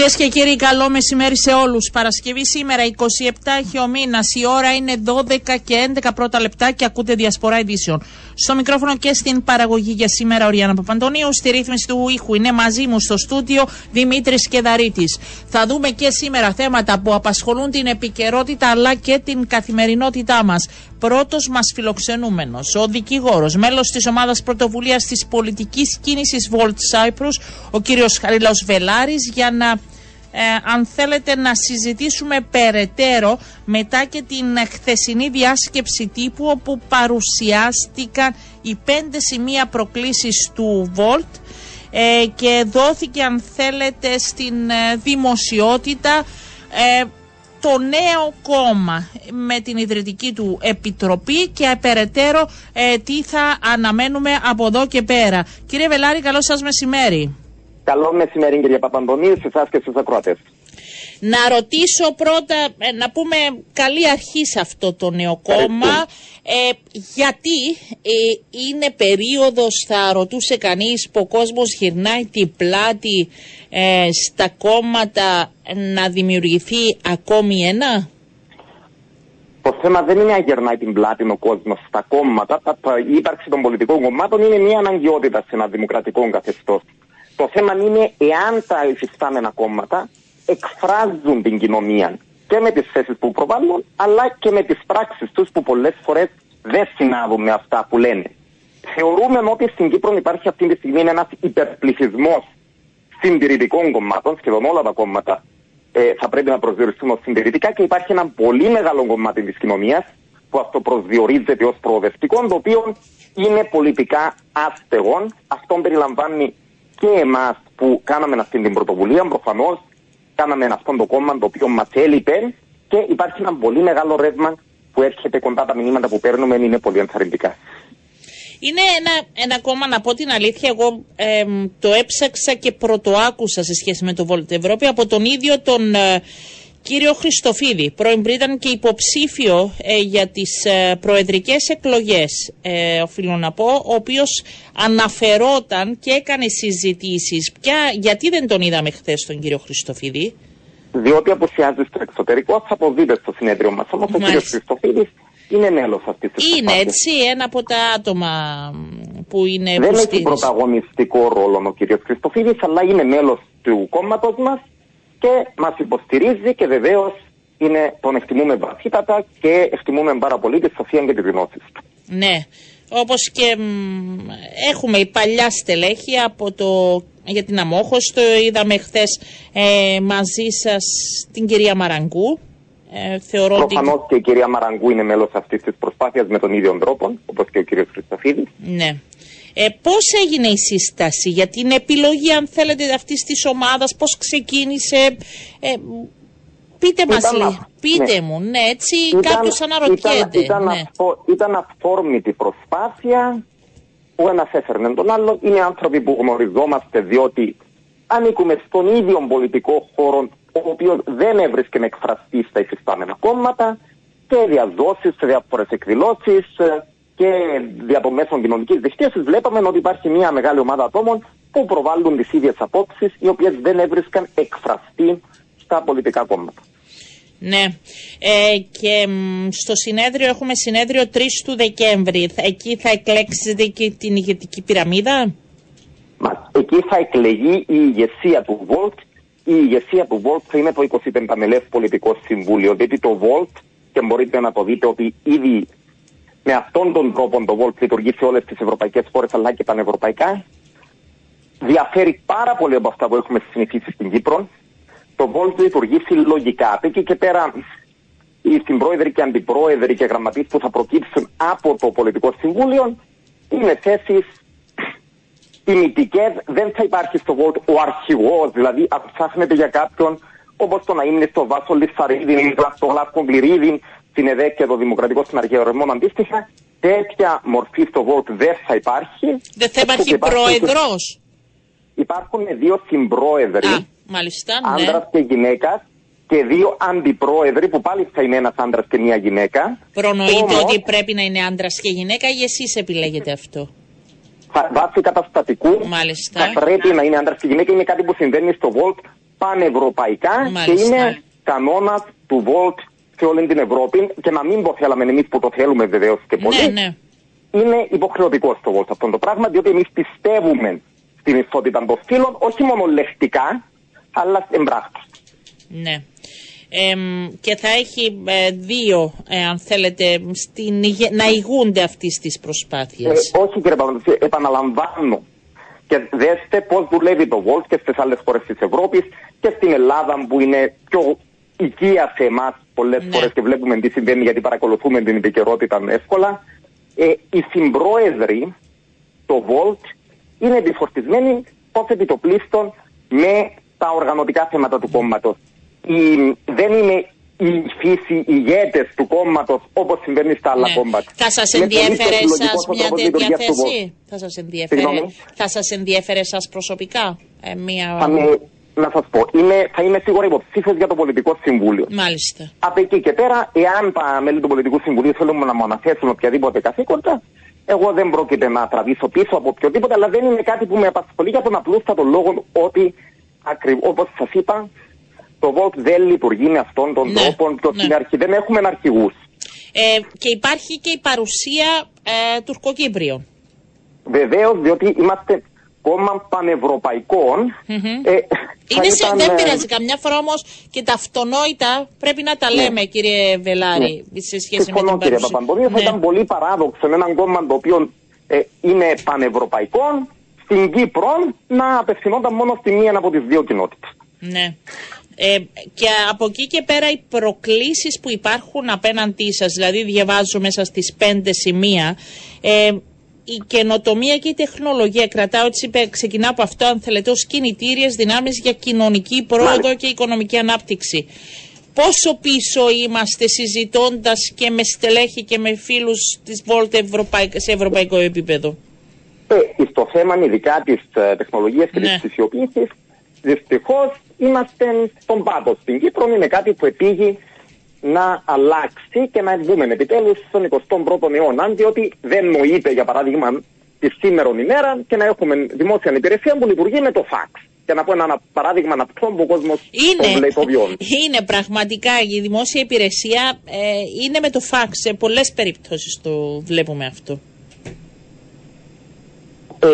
Κυρίες και κύριοι, καλό μεσημέρι σε όλους. Παρασκευή σήμερα, 27 έχει ο μήνας. Η ώρα είναι 12 και 11 πρώτα λεπτά και ακούτε διασπορά ειδήσεων. Στο μικρόφωνο και στην παραγωγή για σήμερα, ο Ριάννα Παπαντονίου. Στη ρύθμιση του ήχου είναι μαζί μου στο στούντιο Δημήτρης Κεδαρίτης. Θα δούμε και σήμερα θέματα που απασχολούν την επικαιρότητα αλλά και την καθημερινότητά μας. Πρώτος μας φιλοξενούμενος, ο δικηγόρος, μέλος της ομάδας πρωτοβουλίας της πολιτικής κίνησης Volt Cyprus, ο κύριος Χαρίλαο Βελάρης, για να ε, αν θέλετε να συζητήσουμε περαιτέρω μετά και την χθεσινή διάσκεψη τύπου όπου παρουσιάστηκαν οι πέντε σημεία προκλήσεις του Volt ε, και δόθηκε αν θέλετε στην ε, δημοσιότητα το νέο κόμμα με την ιδρυτική του επιτροπή και περαιτέρω τι θα αναμένουμε από εδώ και πέρα. Κύριε Βελάρη, καλό σας μεσημέρι. Καλό μεσημέρι κύριε Παπαντονίου, σε εσάς και στους ακροατές. Να ρωτήσω πρώτα, ε, να πούμε καλή αρχή σε αυτό το νέο κόμμα, ε, γιατί ε, είναι περίοδος, θα ρωτούσε κανείς, που ο κόσμος γυρνάει την πλάτη ε, στα κόμματα να δημιουργηθεί ακόμη ένα; Το θέμα δεν είναι να γερνάει την πλάτη ο κόσμος στα κόμματα. Η ύπαρξη των πολιτικών κομμάτων είναι μια αναγκαιότητα σε ένα δημοκρατικό καθεστώς. Το θέμα είναι εάν τα υφιστάμενα κόμματα εκφράζουν την κοινωνία και με τις θέσεις που προβάλλουν, αλλά και με τις πράξεις τους που πολλές φορές δεν συνάδουν με αυτά που λένε. Θεωρούμε ότι στην Κύπρο υπάρχει αυτή τη στιγμή ένας υπερπληθυσμός συντηρητικών κομμάτων, σχεδόν όλα τα κόμματα ε, θα πρέπει να προσδιοριστούν ως συντηρητικά και υπάρχει ένα πολύ μεγάλο κομμάτι της κοινωνίας που αυτό προσδιορίζεται ως προοδευτικό, το οποίο είναι πολιτικά άστεγον. Αυτό περιλαμβάνει και εμάς που κάναμε αυτή την πρωτοβουλία, προφανώς κάναμε αυτό το κόμμα το οποίο μας έλειπε και υπάρχει ένα πολύ μεγάλο ρεύμα που έρχεται κοντά τα μηνύματα που παίρνουμε είναι πολύ ενθαρρυντικά. Είναι ένα, ένα κόμμα, να πω την αλήθεια, εγώ το έψαξα και πρωτοάκουσα σε σχέση με το Βόλτ Ευρώπη από τον ίδιο τον ε, κύριο Χριστοφίδη, πρώην ήταν και υποψήφιο ε, για τις ε, προεδρικές εκλογές, ε, οφείλω να πω, ο οποίος αναφερόταν και έκανε συζητήσεις. Ποια, γιατί δεν τον είδαμε χθες τον κύριο Χριστοφίδη; Διότι αποσιάζει στο εξωτερικό, θα αποδείτε στο συνέδριο μας. Όμως ο κύριος Χριστοφίδης είναι μέλος αυτής της Είναι έτσι, ένα από τα άτομα που είναι. Δεν έχει πρωταγωνιστικό ρόλο ο κύριος Χριστοφίδης, αλλά είναι μέλος του κόμματος μας και μας υποστηρίζει και βεβαίως είναι, τον εκτιμούμε βαθύτατα και εκτιμούμε πάρα πολύ τη σοφία και τη γνώση του. Ναι, όπως και έχουμε η παλιά στελέχη από το, για την Αμόχωστο, είδαμε χθες ε, μαζί σας την κυρία Μαραγκού. Ε, θεωρώ Προφανώς ότι... και η κυρία Μαραγκού είναι μέλος αυτής της προσπάθειας με τον ίδιο τρόπο, όπως και ο κύριος Χριστοφίδης. Ναι. Ε, πώς έγινε η σύσταση; Για την επιλογή αν θέλετε αυτής της ομάδας, πώς ξεκίνησε, ε, πείτε μας λίγο, πείτε ναι. μου, ναι έτσι ήταν, κάποιος αναρωτιέται. Ήταν, ναι. ήταν αυθόρμητη προσπάθεια, ο ένας έφερνε τον άλλο, είναι άνθρωποι που γνωριζόμαστε διότι ανήκουμε στον ίδιο πολιτικό χώρο ο οποίος δεν έβρισκε να εκφραστεί στα υφιστάμενα κόμματα και διαδόσεις σε διάφορες εκδηλώσεις και δια των μέσων κοινωνικής δικτύωσης βλέπαμε ότι υπάρχει μια μεγάλη ομάδα ατόμων που προβάλλουν τις ίδιες απόψεις, οι οποίες δεν έβρισκαν εκφραστεί στα πολιτικά κόμματα. Ναι. Ε, και στο συνέδριο έχουμε συνέδριο 3 του Δεκέμβρη. Εκεί θα εκλέξετε και την ηγετική πυραμίδα; Μα, εκεί θα εκλεγεί η ηγεσία του Βολτ. Η ηγεσία του Βολτ θα είναι το 25 μελές πολιτικό συμβούλιο. Δηλαδή το Βολτ, και μπορείτε να το δείτε ότι ήδη με αυτόν τον τρόπο το Volt λειτουργεί σε όλες τις ευρωπαϊκές χώρες αλλά και πανευρωπαϊκά. Διαφέρει πάρα πολύ από αυτά που έχουμε συνηθίσει στην Κύπρο. Το Volt λειτουργεί συλλογικά. Από εκεί και πέρα, οι συμπρόεδροι και αντιπρόεδροι και γραμματείς που θα προκύψουν από το Πολιτικό Συμβούλιο είναι θέσεις τιμητικές. Δεν θα υπάρχει στο Volt ο αρχηγός, δηλαδή αν ψάχνετε για κάποιον όπως το να είναι στο Βάσο Λιθαρίδη ή στο Γλάσκο Γκληρίδη στην ΕΔΕ και το Δημοκρατικό Συναρχαιορεμό αντίστοιχα, τέτοια μορφή στο vote δεν θα υπάρχει. Δεν θα υπάρχει πρόεδρος. Υπάρχουν δύο συμπρόεδροι, Α, μάλιστα, ναι. άντρας και γυναίκας, και δύο αντιπρόεδροι που πάλι θα είναι ένας άντρας και μία γυναίκα. Προνοείτε Όμως, ότι πρέπει να είναι άντρας και γυναίκα ή εσείς επιλέγετε αυτό; Βάσει καταστατικού Μάλιστα. θα πρέπει να είναι άντρας και γυναίκα. Είναι κάτι που συμβαίνει στο Volt πανευρωπαϊκά και είναι κανόνας του Volt σε όλη την Ευρώπη και να μην το θέλαμε εμείς που το θέλουμε βεβαίως και πολύ. Ναι, ναι. Είναι υποχρεωτικός στο Volt αυτό το πράγμα, διότι εμείς πιστεύουμε στην ισότητα των φύλων, όχι μόνο λεκτικά, αλλά εμπράκτος. Ναι. Ε, και θα έχει ε, δύο, ε, αν θέλετε, στην, να ηγούνται αυτής της προσπάθειας. Ε, όχι κύριε Παπαδοπούλου, επαναλαμβάνω. Και δέστε πώς δουλεύει το Volt και στις άλλες χώρες της Ευρώπης και στην Ελλάδα που είναι πιο οικία σε εμάς πολλές ναι. φορές και βλέπουμε τι συμβαίνει γιατί παρακολουθούμε την επικαιρότητα εύκολα. Ε, οι συμπρόεδροι, το Volt, είναι επιφορτισμένοι ω επιτοπλίστων με τα οργανωτικά θέματα του κόμματος. Δεν είναι η φύση ηγέτες του κόμματος όπως συμβαίνει στα άλλα ναι. κόμματα. Θα σας ενδιέφερε εσά μια τέτοια θέση, θα σας ενδιέφερε, θα σας ενδιέφερε εσά προσωπικά ε, μια. Θα με, να σας πω, είμαι, θα είμαι σίγουρα υποψήφιος για το Πολιτικό Συμβούλιο. Μάλιστα. Από εκεί και πέρα, εάν τα μέλη του Πολιτικού Συμβουλίου θέλουν να μου αναθέσουν οποιαδήποτε καθήκοντα, εγώ δεν πρόκειται να τραβήσω πίσω από οποιοδήποτε, αλλά δεν είναι κάτι που με απασχολεί για τον απλούστατο λόγο ότι, όπως σας είπα, το ΒΟΛΤ δεν λειτουργεί με αυτόν τον ναι, τρόπο και ναι. αρχή δεν έχουμε αρχηγούς. Ε, και υπάρχει και η παρουσία ε, τουρκοκύπριων. Βεβαίως, διότι είμαστε κόμμα πανευρωπαϊκών. Mm-hmm. Ε, είναι σε, δεν ε, πειράζει. Καμιά φορά όμως και τα αυτονόητα πρέπει να τα ναι. λέμε, κύριε Βελάρη, ναι. σε σχέση Συμφωνώ, με την κύριε Παπαντονίου. Ναι. Θα ήταν πολύ παράδοξο με έναν κόμμα το οποίο ε, είναι πανευρωπαϊκό στην Κύπρο να απευθυνόταν μόνο στη μία από τις δύο κοινότητες. Ναι. Ε, και από εκεί και πέρα οι προκλήσεις που υπάρχουν απέναντί σας, δηλαδή διαβάζω μέσα στις πέντε σημεία, ε, η καινοτομία και η τεχνολογία, κρατάω έτσι είπε, ξεκινά από αυτό αν θέλετε ως κινητήριες δυνάμεις για κοινωνική πρόοδο και οικονομική ανάπτυξη. Πόσο πίσω είμαστε συζητώντας και με στελέχη και με φίλους της Volt σε ευρωπαϊκό επίπεδο; Ε, στο θέμα ειδικά της ε, τεχνολογίας και ναι. της ψηφιοποίησης, δυστυχώς είμαστε στον πάτο στην Κύπρο. Είναι κάτι που επήγει να αλλάξει και να βγούμε επιτέλους στον 21ο αιώνα. Διότι δεν νοείται, για παράδειγμα, τη σήμερα ημέρα και να έχουμε δημόσια υπηρεσία που λειτουργεί με το φαξ. Και να πω ένα παράδειγμα να πω που ο κόσμος το βιώνει. Είναι πραγματικά η δημόσια υπηρεσία ε, είναι με το φαξ. Σε πολλές περιπτώσεις το βλέπουμε αυτό. Ε,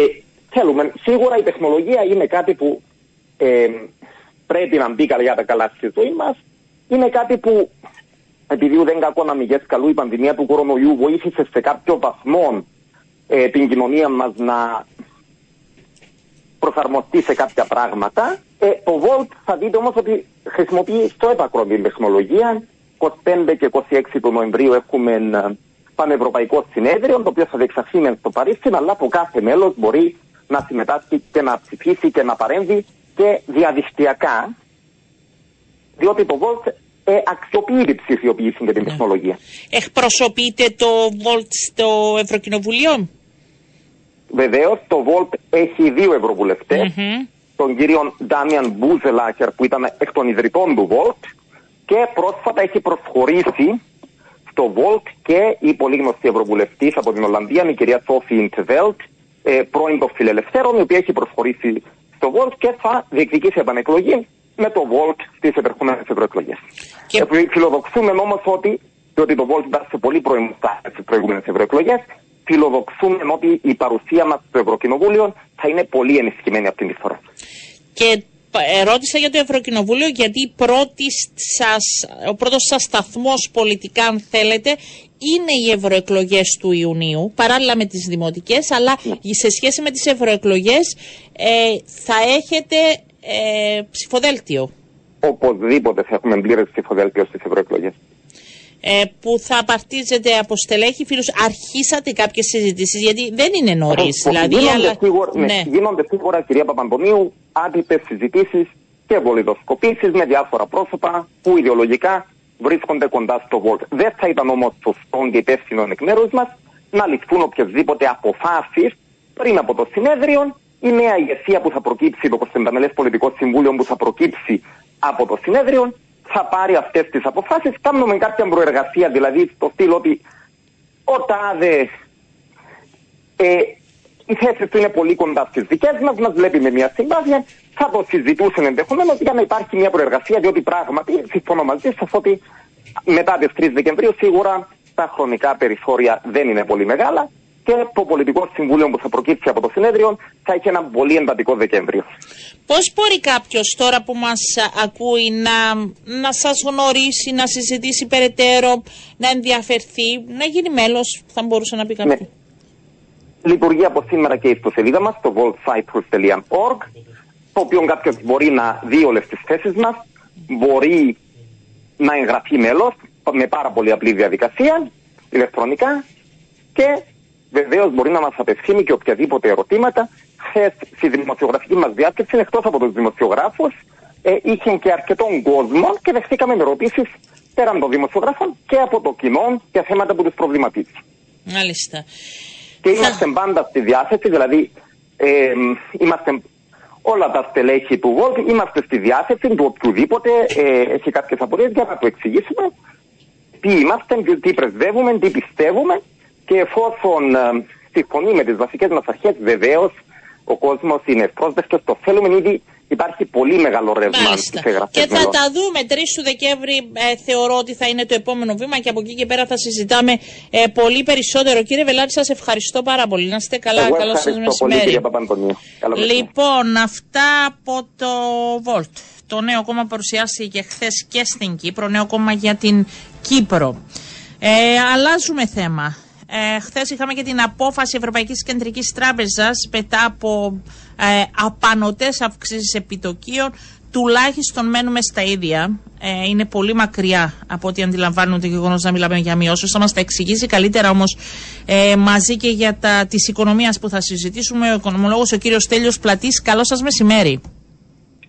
θέλουμε. Σίγουρα η τεχνολογία είναι κάτι που ε, πρέπει να μπει καλά, καλά στη ζωή μας. Είναι κάτι που επειδή δεν κακό να μην καλού η πανδημία του κορονοϊού βοήθησε σε κάποιο βαθμό ε, την κοινωνία μας να προσαρμοστεί σε κάποια πράγματα. Ε, το Volt θα δείτε όμως ότι χρησιμοποιεί στο έπακρο την τεχνολογία. 25 και 26 του Νοεμβρίου έχουμε ένα πανευρωπαϊκό συνέδριο, το οποίο θα διεξαχθεί στο Παρίσι, αλλά από κάθε μέλος μπορεί να συμμετάσχει και να ψηφίσει και να παρέμβει και διαδικτυακά, διότι το Volt ε, αξιοποιεί την ψηφιοποίηση και την ναι. τεχνολογία. Εκπροσωπείτε το Volt στο Ευρωκοινοβουλίο; Βεβαίως, το Volt έχει δύο ευρωβουλευτές. Mm-hmm. Τον κύριο Ντάμιαν Μπούζελάχερ που ήταν εκ των ιδρυτών του Volt και πρόσφατα έχει προσχωρήσει στο Volt και η πολύ γνωστή ευρωβουλευτής από την Ολλανδία, η κυρία Σόφι Ιντβέλτ, ε, πρώην των φιλελευθέρων, η οποία έχει προσχωρήσει στο Volt και θα διεκδικήσει επανεκλογή με το Volt στι επερχόμενες ευρωεκλογές. Και... Ε, φιλοδοξούμε όμως ότι, διότι το Volt ήταν σε πολύ προηγούμενε στι προηγούμενες ευρωεκλογές, φιλοδοξούμε ότι η παρουσία μας στο Ευρωκοινοβούλιο θα είναι πολύ ενισχυμένη αυτή τη φορά. Και ερώτησα για το Ευρωκοινοβούλιο γιατί πρώτη σας, ο πρώτος σας σταθμός πολιτικά αν θέλετε είναι οι ευρωεκλογές του Ιουνίου παράλληλα με τις δημοτικές αλλά ναι. σε σχέση με τις ευρωεκλογές ε, θα έχετε ε, ψηφοδέλτιο. Οπωσδήποτε θα έχουμε πλήρε ψηφοδέλτιο στις ευρωεκλογές. Ε, που θα απαρτίζεται από στελέχη φίλους. Αρχίσατε κάποιες συζητήσεις, γιατί δεν είναι νωρίς. Δηλαδή, γίνονται, αλλά... σίγουρα, ναι, ναι. γίνονται σίγουρα, κυρία Παπαντονίου, άτυπες συζητήσεις και βολιδοσκοπήσεις με διάφορα πρόσωπα που ιδεολογικά βρίσκονται κοντά στο Βόλτ. Δεν θα ήταν όμως σωστό και υπεύθυνο εκ μέρους μας να ληφθούν οποιασδήποτε αποφάσεις πριν από το συνέδριο η νέα ηγεσία που θα προκύψει, το Κωνσταντινέλε Πολιτικό Συμβούλιο που θα προκύψει από το συνέδριο, θα πάρει αυτές τις αποφάσεις. Κάνουμε κάποια προεργασία, δηλαδή στο στυλ ότι ο ΤΑΔΕ ε, οι θέσει του είναι πολύ κοντά στις δικές μας, μας βλέπει με μια συμπάθεια. Θα το συζητούσαν ενδεχομένως για να υπάρχει μια προεργασία, διότι πράγματι συμφωνώ μαζί σας ότι μετά τις 3 Δεκεμβρίου σίγουρα τα χρονικά περιθώρια δεν είναι πολύ μεγάλα και το πολιτικό συμβούλιο που θα προκύψει από το συνέδριο θα έχει ένα πολύ εντατικό Δεκέμβριο. Πώς μπορεί κάποιος τώρα που μας ακούει να, να σας γνωρίσει, να συζητήσει περαιτέρω, να ενδιαφερθεί, να γίνει μέλος, θα μπορούσε να πει κάποιο. Ναι. Λειτουργεί από σήμερα και η ιστοσελίδα μας, το voltcyprus.org, το οποίο κάποιος μπορεί να δει όλες τις θέσεις μας, μπορεί να εγγραφεί μέλος με πάρα πολύ απλή διαδικασία, ηλεκτρονικά και βεβαίως μπορεί να μας απευθύνει και οποιαδήποτε ερωτήματα. Χθες στη δημοσιογραφική μας διάσκεψη, εκτός από τους δημοσιογράφους, ε, είχε και αρκετών κόσμων και δεχτήκαμε ερωτήσεις πέραν των δημοσιογράφων και από το κοινό για θέματα που τους προβληματίζει. Μάλιστα. Και είμαστε πάντα στη διάθεση, δηλαδή ε, είμαστε όλα τα στελέχη του ΒΟΛΤ, είμαστε στη διάθεση του οποιοδήποτε ε, έχει κάποιες απορίες για να το εξηγήσουμε τι είμαστε, τι πρεσβεύουμε, τι πιστεύουμε και εφόσον ε, συμφωνεί με τις βασικές μας αρχές, βεβαίως ο κόσμος είναι ευπρόσδεκτος. Το θέλουμε ήδη. Υπάρχει πολύ μεγάλο ρεύμα στις εγγραφές. Και θα τα δούμε. 3 του Δεκέμβρη ε, θεωρώ ότι θα είναι το επόμενο βήμα και από εκεί και πέρα θα συζητάμε ε, πολύ περισσότερο. Κύριε Βελάρη, σας ευχαριστώ πάρα πολύ. Να είστε καλά. Καλό σας μεσημέρι. Λοιπόν, αυτά από το Volt. Το νέο κόμμα παρουσιάστηκε χθες και στην Κύπρο. Νέο κόμμα για την Κύπρο. Ε, αλλάζουμε θέμα. Ε, Χθες είχαμε και την απόφαση Ευρωπαϊκής Κεντρικής Τράπεζας μετά από ε, απανοτές αυξήσεις επιτοκίων τουλάχιστον μένουμε στα ίδια. Ε, είναι πολύ μακριά από ό,τι αντιλαμβάνονται και γεγονός να μιλάμε για μειώσεις. Θα μας τα εξηγήσει καλύτερα όμως ε, μαζί και για τα της οικονομίας που θα συζητήσουμε ο οικονομολόγος ο κύριος Τέλειο Πλατής. Καλό σας μεσημέρι.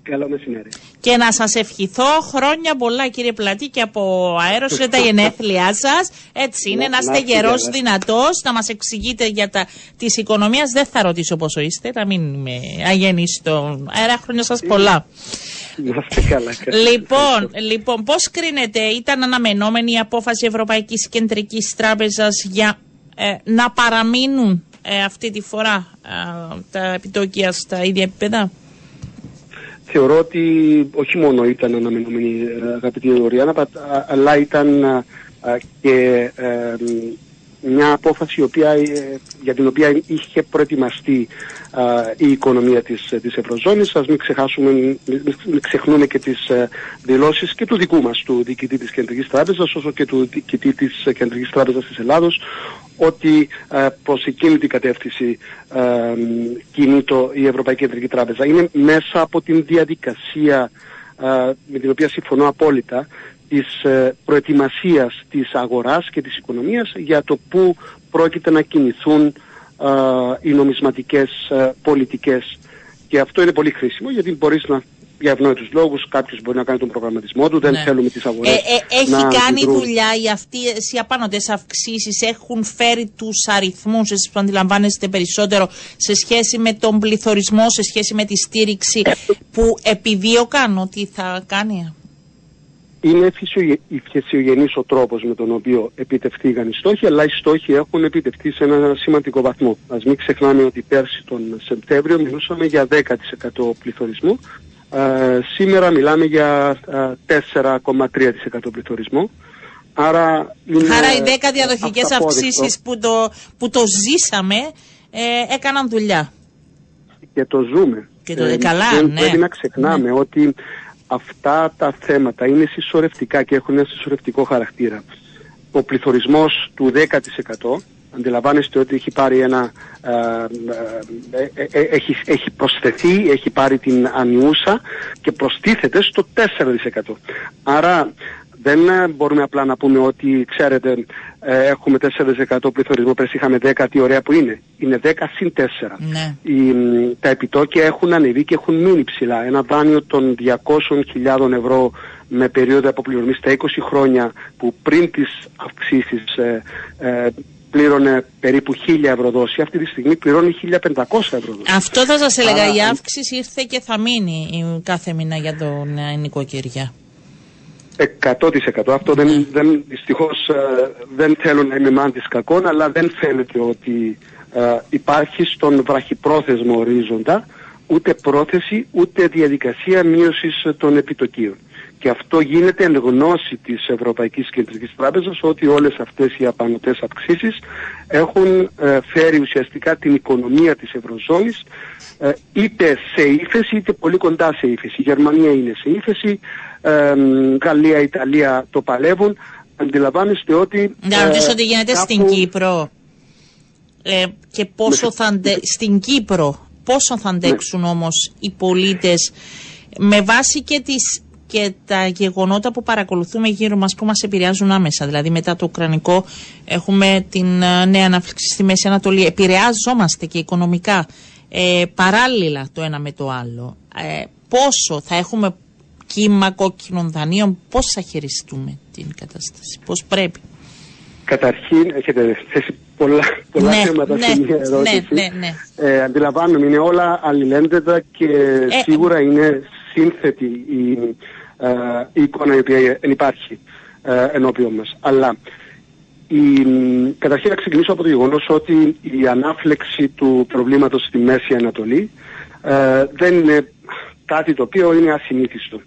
Καλό μεσημέρι. Και να σας ευχηθώ χρόνια πολλά, κύριε Πλατή, και από αέρος για τα γενέθλιά σας. Έτσι είναι, να είστε γερός, δυνατός, να μας εξηγείτε για τα της οικονομίας. Δεν θα ρωτήσω πόσο είστε, να μην είμαι αγενή στον αέρα. Χρόνια σας πολλά. καλά. Λοιπόν, λοιπόν πώς κρίνετε, ήταν αναμενόμενη η απόφαση Ευρωπαϊκής Κεντρικής Τράπεζας για ε, να παραμείνουν ε, αυτή τη φορά ε, τα επιτόκια στα ίδια επίπεδα; Θεωρώ ότι όχι μόνο ήταν αναμενόμενη αγαπητή Οριάννα, αλλά ήταν και μια απόφαση οποία, ε, για την οποία είχε προετοιμαστεί η οικονομία της, της Ευρωζώνης. Ας μην, ξεχάσουμε, μην ξεχνούμε και τις ε, δηλώσεις και του δικού μας, του διοικητή της Κεντρικής Τράπεζας, όσο και του διοικητή της Κεντρικής Τράπεζας της Ελλάδος, ότι ε, προς εκείνη την κατεύθυνση ε, κινείται η Ευρωπαϊκή Κεντρική Τράπεζα. Είναι μέσα από την διαδικασία ε, με την οποία συμφωνώ απόλυτα της ε, προετοιμασίας της αγοράς και της οικονομίας για το πού πρόκειται να κινηθούν ε, οι νομισματικές ε, πολιτικές. Και αυτό είναι πολύ χρήσιμο γιατί μπορείς να για ευνόητους λόγους. Κάποιος μπορεί να κάνει τον προγραμματισμό του. Δεν ναι. θέλουμε τις αγορές. Ε, ε, έχει να κάνει δουλειά οι αυτοί οι απάνωτε αυξήσεις. Έχουν φέρει τους αριθμούς, εσείς που αντιλαμβάνεστε περισσότερο, σε σχέση με τον πληθωρισμό, σε σχέση με τη στήριξη που επιδίωκαν ότι θα κάνει; Είναι φυσιογενής ο τρόπος με τον οποίο επιτευχθήκαν οι στόχοι, αλλά οι στόχοι έχουν επιτευχθεί σε ένα σημαντικό βαθμό. Ας μην ξεχνάμε ότι πέρσι τον Σεπτέμβριο μιλούσαμε για 10% πληθωρισμό. Ε, σήμερα μιλάμε για 4,3% πληθωρισμό. Άρα, είναι Άρα οι 10 διαδοχικές αυξήσεις που το, που το ζήσαμε ε, έκαναν δουλειά. Και το ζούμε. Και το ε, καλά, ναι. Πρέπει να ξεχνάμε ναι. ότι αυτά τα θέματα είναι συσσωρευτικά και έχουν ένα συσσωρευτικό χαρακτήρα. Ο πληθωρισμός του 10% αντιλαμβάνεστε ότι έχει πάρει ένα ε, ε, ε, έχει, έχει προσθεθεί, έχει πάρει την ανιούσα και προστίθεται στο 4%. Άρα δεν μπορούμε απλά να πούμε ότι ξέρετε έχουμε 4% πληθωρισμό, πέρσι είχαμε 10, τι ωραία που είναι. Είναι 10 συν 4. Ναι. τα επιτόκια έχουν ανεβεί και έχουν μείνει ψηλά. Ένα δάνειο των 200.000 ευρώ με περίοδο αποπληρωμής στα 20 χρόνια που πριν τις αυξήσεις ε, ε, πλήρωνε περίπου 1000 ευρώ δόση, αυτή τη στιγμή πληρώνει 1500 ευρώ δόση. Αυτό θα σας έλεγα, η αύξηση ήρθε και θα μείνει κάθε μήνα για τον νοικοκυριά. 100%. Αυτό δεν, δεν, δυστυχώς ε, δεν θέλω να είμαι μάντης κακών, αλλά δεν φαίνεται ότι ε, υπάρχει στον βραχυπρόθεσμο ορίζοντα ούτε πρόθεση ούτε διαδικασία μείωσης των επιτοκίων. Και αυτό γίνεται εν γνώση της Ευρωπαϊκής Κεντρικής Τράπεζας ότι όλες αυτές οι απανωτές αυξήσεις έχουν ε, φέρει ουσιαστικά την οικονομία της Ευρωζώνης ε, είτε σε ύφεση είτε πολύ κοντά σε ύφεση. Η Γερμανία είναι σε ύφεση, ε, Γαλλία, Ιταλία το παλεύουν. Αντιλαμβάνεστε ότι... Να ρωτήσω τι γίνεται στην Κύπρο και πόσο θα αντε... στην Κύπρο πόσο θα αντέξουν ναι. όμως οι πολίτες με βάση και τις και τα γεγονότα που παρακολουθούμε γύρω μας που μας επηρεάζουν άμεσα. Δηλαδή μετά το Ουκρανικό έχουμε την ε, νέα ανάφληξη στη Μέση Ανατολή. Επηρεάζομαστε και οικονομικά ε, παράλληλα το ένα με το άλλο. Ε, πόσο θα έχουμε κύμα κόκκινων δανείων, πώς θα χειριστούμε την κατάσταση, πώς πρέπει. Καταρχήν έχετε θέσει πολλά, πολλά ναι, θέματα ναι, σε μια ερώτηση. Ναι, ναι, ναι. Ε, αντιλαμβάνομαι, είναι όλα αλληλένδετα και ε, σίγουρα είναι σύνθετη η, ε, η εικόνα η οποία υπάρχει ε, ενώπιον μας. Αλλά η, καταρχήν να ξεκινήσω από το γεγονός ότι η ανάφλεξη του προβλήματος στη Μέση Ανατολή ε, δεν είναι κάτι το οποίο είναι ασυνήθιστο.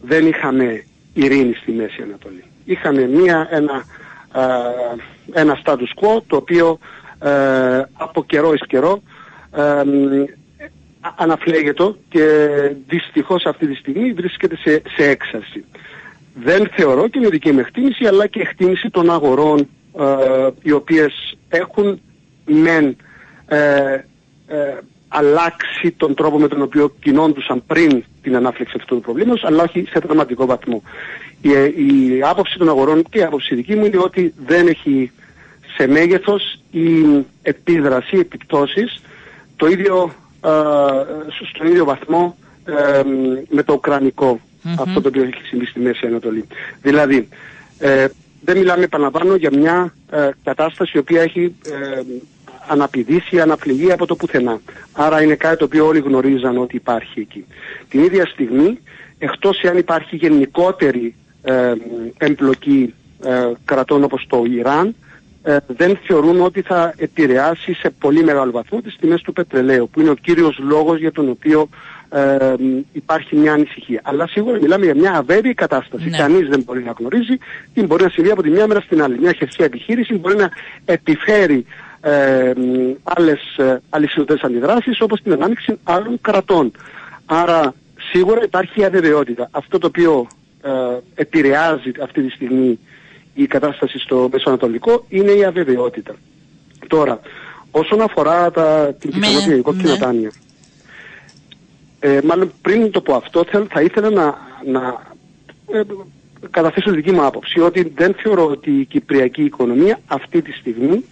Δεν είχαμε ειρήνη στη Μέση Ανατολή. Είχαμε μία, ένα, ένα status quo το οποίο από καιρό εις καιρό αναφλέγεται και δυστυχώς αυτή τη στιγμή βρίσκεται σε, σε έξαρση. Δεν θεωρώ και είναι δική μου εκτίμηση αλλά και εκτίμηση των αγορών ε, οι οποίες έχουν μεν ε, ε, αλλάξει τον τρόπο με τον οποίο κινώντουσαν πριν την ανάφλεξη αυτού του προβλήματος αλλά όχι σε δραματικό βαθμό. Η, η άποψη των αγορών και η άποψη δική μου είναι ότι δεν έχει σε μέγεθος η επίδραση, επιπτώσεις το ίδιο στον ίδιο βαθμό με το ουκρανικο αυτό το οποίο έχει συμβεί στη Μέση Ανατολή. Δηλαδή, ε, δεν μιλάμε επαναλαμβάνω για μια ε, κατάσταση η οποία έχει ε, αναπηδήσει, αναπληγεί από το πουθενά. Άρα είναι κάτι το οποίο όλοι γνωρίζαν ότι υπάρχει εκεί. Την ίδια στιγμή, εκτός εάν υπάρχει γενικότερη εμπλοκή κρατών όπως το Ιράν, ε, δεν θεωρούν ότι θα επηρεάσει σε πολύ μεγάλο βαθμό τις τιμές του πετρελαίου, που είναι ο κύριος λόγος για τον οποίο ε, υπάρχει μια ανησυχία. Αλλά σίγουρα μιλάμε για μια αβέβαιη κατάσταση. Ναι. Κανείς δεν μπορεί να γνωρίζει τι μπορεί να συμβεί από τη μια μέρα στην άλλη. Μια χερσαία επιχείρηση μπορεί να επιφέρει ε, άλλες ε, αλυσιδωτές αντιδράσεις όπως την ανάμειξη άλλων κρατών. Άρα σίγουρα υπάρχει αβεβαιότητα. Αυτό το οποίο ε, επηρεάζει αυτή τη στιγμή η κατάσταση στο Μεσοανατολικό είναι η αβεβαιότητα. Τώρα, όσον αφορά τα, την πιθανότητα για κόκκινα δάνεια, ε, μάλλον πριν το πω αυτό θα ήθελα να, να ε, καταθέσω τη δική μου άποψη ότι δεν θεωρώ ότι η κυπριακή οικονομία αυτή τη στιγμή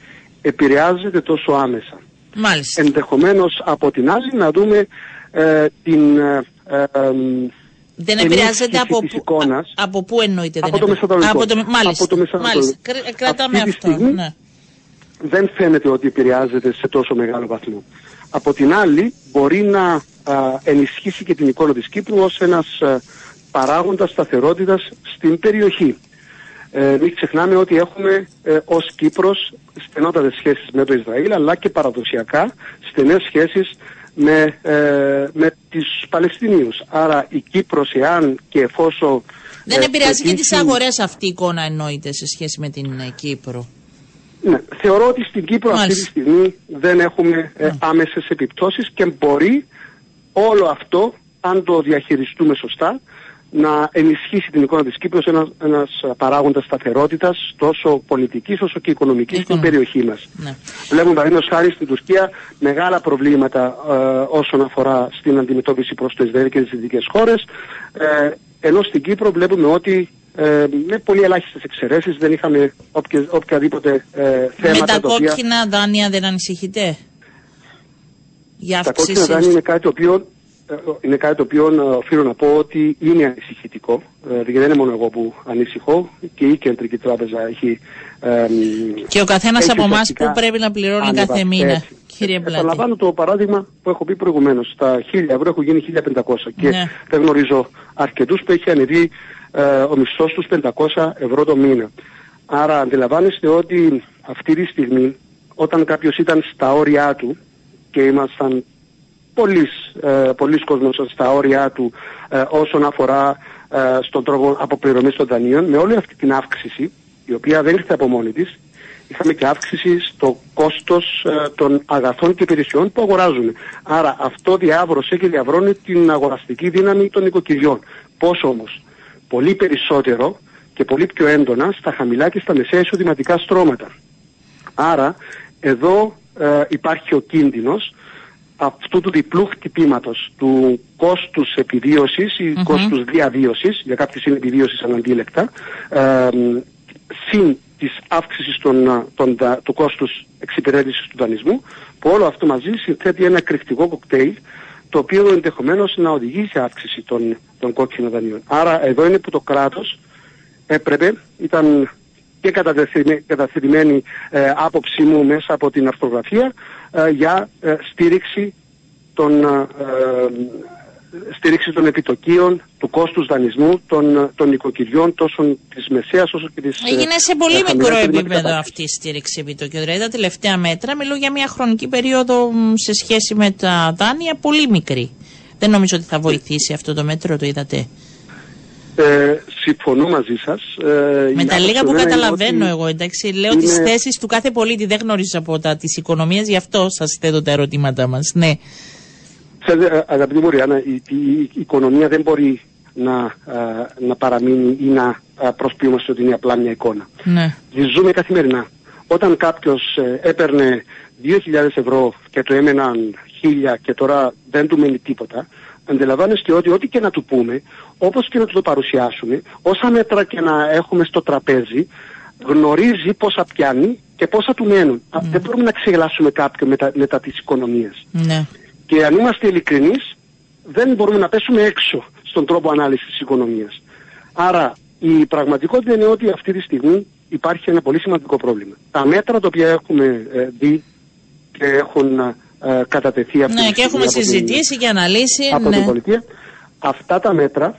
επηρεάζεται τόσο άμεσα. Μάλιστα. Ενδεχομένως από την άλλη να δούμε ε, την ε, ε, δεν επηρεάζεται από, που, εικόνας, από πού εννοείται από δεν το Από το, μάλιστα, από το μάλιστα. Κρατάμε Αυτή αυτό. Στιγμή, ναι. Δεν φαίνεται ότι επηρεάζεται σε τόσο μεγάλο βαθμό. Από την άλλη μπορεί να α, ενισχύσει και την εικόνα της Κύπρου ως ένας α, παράγοντας σταθερότητας στην περιοχή. Ε, μην ξεχνάμε ότι έχουμε ε, ως Κύπρος στενότατες σχέσεις με το Ισραήλ αλλά και παραδοσιακά στενές σχέσεις με, ε, με τις Παλαιστινίους. Άρα η Κύπρος εάν και εφόσον... Δεν ε, επηρεάζει και τις αγορές αυτή η εικόνα εννοείται σε σχέση με την ε, Κύπρο. Ναι, θεωρώ ότι στην Κύπρο αυτή τη στιγμή δεν έχουμε ε, άμεσες επιπτώσεις και μπορεί όλο αυτό, αν το διαχειριστούμε σωστά, να ενισχύσει την εικόνα της Κύπρου ένας, ένας παράγοντας σταθερότητας τόσο πολιτικής όσο και οικονομικής στην περιοχή μας. Ναι. Βλέπουμε παραδείγματος χάρη στην Τουρκία μεγάλα προβλήματα ε, όσον αφορά στην αντιμετώπιση προς το Ισραήλ και τις δυτικές χώρες ε, ενώ στην Κύπρο βλέπουμε ότι ε, με πολύ ελάχιστες εξαιρέσεις δεν είχαμε όποια, οποιαδήποτε ε, θέματα. Με τα κόκκινα δάνεια δεν ανησυχείτε; Για τα κόκκινα δάνεια είναι κάτι το οποίο ε, είναι κάτι το οποίο ε, οφείλω να πω ότι είναι ανησυχητικό. Ε, γιατί δεν είναι μόνο εγώ που ανησυχώ και η Κεντρική Τράπεζα έχει. Ε, και ο καθένας από εμάς που πρέπει να πληρώνει κάθε μήνα. Έτσι. Κύριε Πλάτη. Επαναλαμβάνω το παράδειγμα που έχω πει προηγουμένως. Τα 1000 ευρώ έχουν γίνει 1500 και ναι. δεν γνωρίζω αρκετούς που έχει ανεβεί ε, ο μισθός τους 500 ευρώ το μήνα. Άρα αντιλαμβάνεστε ότι αυτή τη στιγμή όταν κάποιος ήταν στα όρια του και ήμασταν πολλοί, ε, πολλοί κόσμος στα όρια του ε, όσον αφορά ε, στον τρόπο αποπληρωμής των δανείων με όλη αυτή την αύξηση η οποία δεν ήρθε από μόνη της είχαμε και αύξηση στο κόστος ε, των αγαθών και υπηρεσιών που αγοράζουν. Άρα αυτό διάβρωσε και διαβρώνει την αγοραστική δύναμη των οικοκυριών. Πώς όμως, πολύ περισσότερο και πολύ πιο έντονα στα χαμηλά και στα μεσαία εισοδηματικά στρώματα. Άρα εδώ ε, υπάρχει ο κίνδυνος αυτού του διπλού χτυπήματος του κόστους επιβίωσης ή mm κόστους διαβίωσης, για κάποιους είναι επιβίωσης αναντίλεκτα, ε, συν της αύξησης των, των, του κόστους εξυπηρέτησης του δανεισμού, που όλο αυτό μαζί συνθέτει ένα εκρηκτικό κοκτέιλ, το οποίο ενδεχομένως να οδηγεί σε αύξηση των, των κόκκινων δανείων. Άρα εδώ είναι που το κράτος έπρεπε, ήταν και καταθετημένη ε, άποψή μου μέσα από την αυτογραφία ε, για ε, στήριξη των ε, στήριξη των επιτοκίων, του κόστους δανεισμού των, των οικοκυριών τόσο της μεσαίας όσο και της... Έγινε σε πολύ μικρό επίπεδο αυτή η στήριξη επιτοκίων. Δηλαδή τα τελευταία μέτρα μιλώ για μια χρονική περίοδο σε σχέση με τα δάνεια πολύ μικρή. Δεν νομίζω ότι θα βοηθήσει αυτό το μέτρο, το είδατε; Ε, συμφωνώ μαζί σας. Ε, με τα λίγα που καταλαβαίνω εγώ, εντάξει, λέω είναι... τι θέσεις του κάθε πολίτη. Δεν γνωρίζω από τα τη οικονομία, γι' αυτό σας θέτω τα ερωτήματά μας. Ναι. Ξέρετε, αγαπητή Μωριάννα, η, η, η, οικονομία δεν μπορεί να, α, να παραμείνει ή να προσποιούμαστε ότι είναι απλά μια εικόνα. Ναι. Ζούμε καθημερινά. Όταν κάποιος ε, έπαιρνε 2.000 ευρώ και του έμεναν 1.000 και τώρα δεν του μένει τίποτα, αντιλαμβάνεστε ότι ό,τι και να του πούμε, όπως και να του το παρουσιάσουμε, όσα μέτρα και να έχουμε στο τραπέζι, γνωρίζει πόσα πιάνει και πόσα του μένουν. Ναι. Δεν μπορούμε να ξεγελάσουμε κάποιον μετά, μετά της οικονομίας. Ναι. Και αν είμαστε ειλικρινείς, δεν μπορούμε να πέσουμε έξω στον τρόπο ανάλυσης της οικονομίας. Άρα η πραγματικότητα είναι ότι αυτή τη στιγμή υπάρχει ένα πολύ σημαντικό πρόβλημα. Τα μέτρα τα οποία έχουμε ε, δει και έχουν ε, κατατεθεί αυτή Ναι, και έχουμε συζητήσει και αναλύσει. Από ναι. την πολιτεία. Αυτά τα μέτρα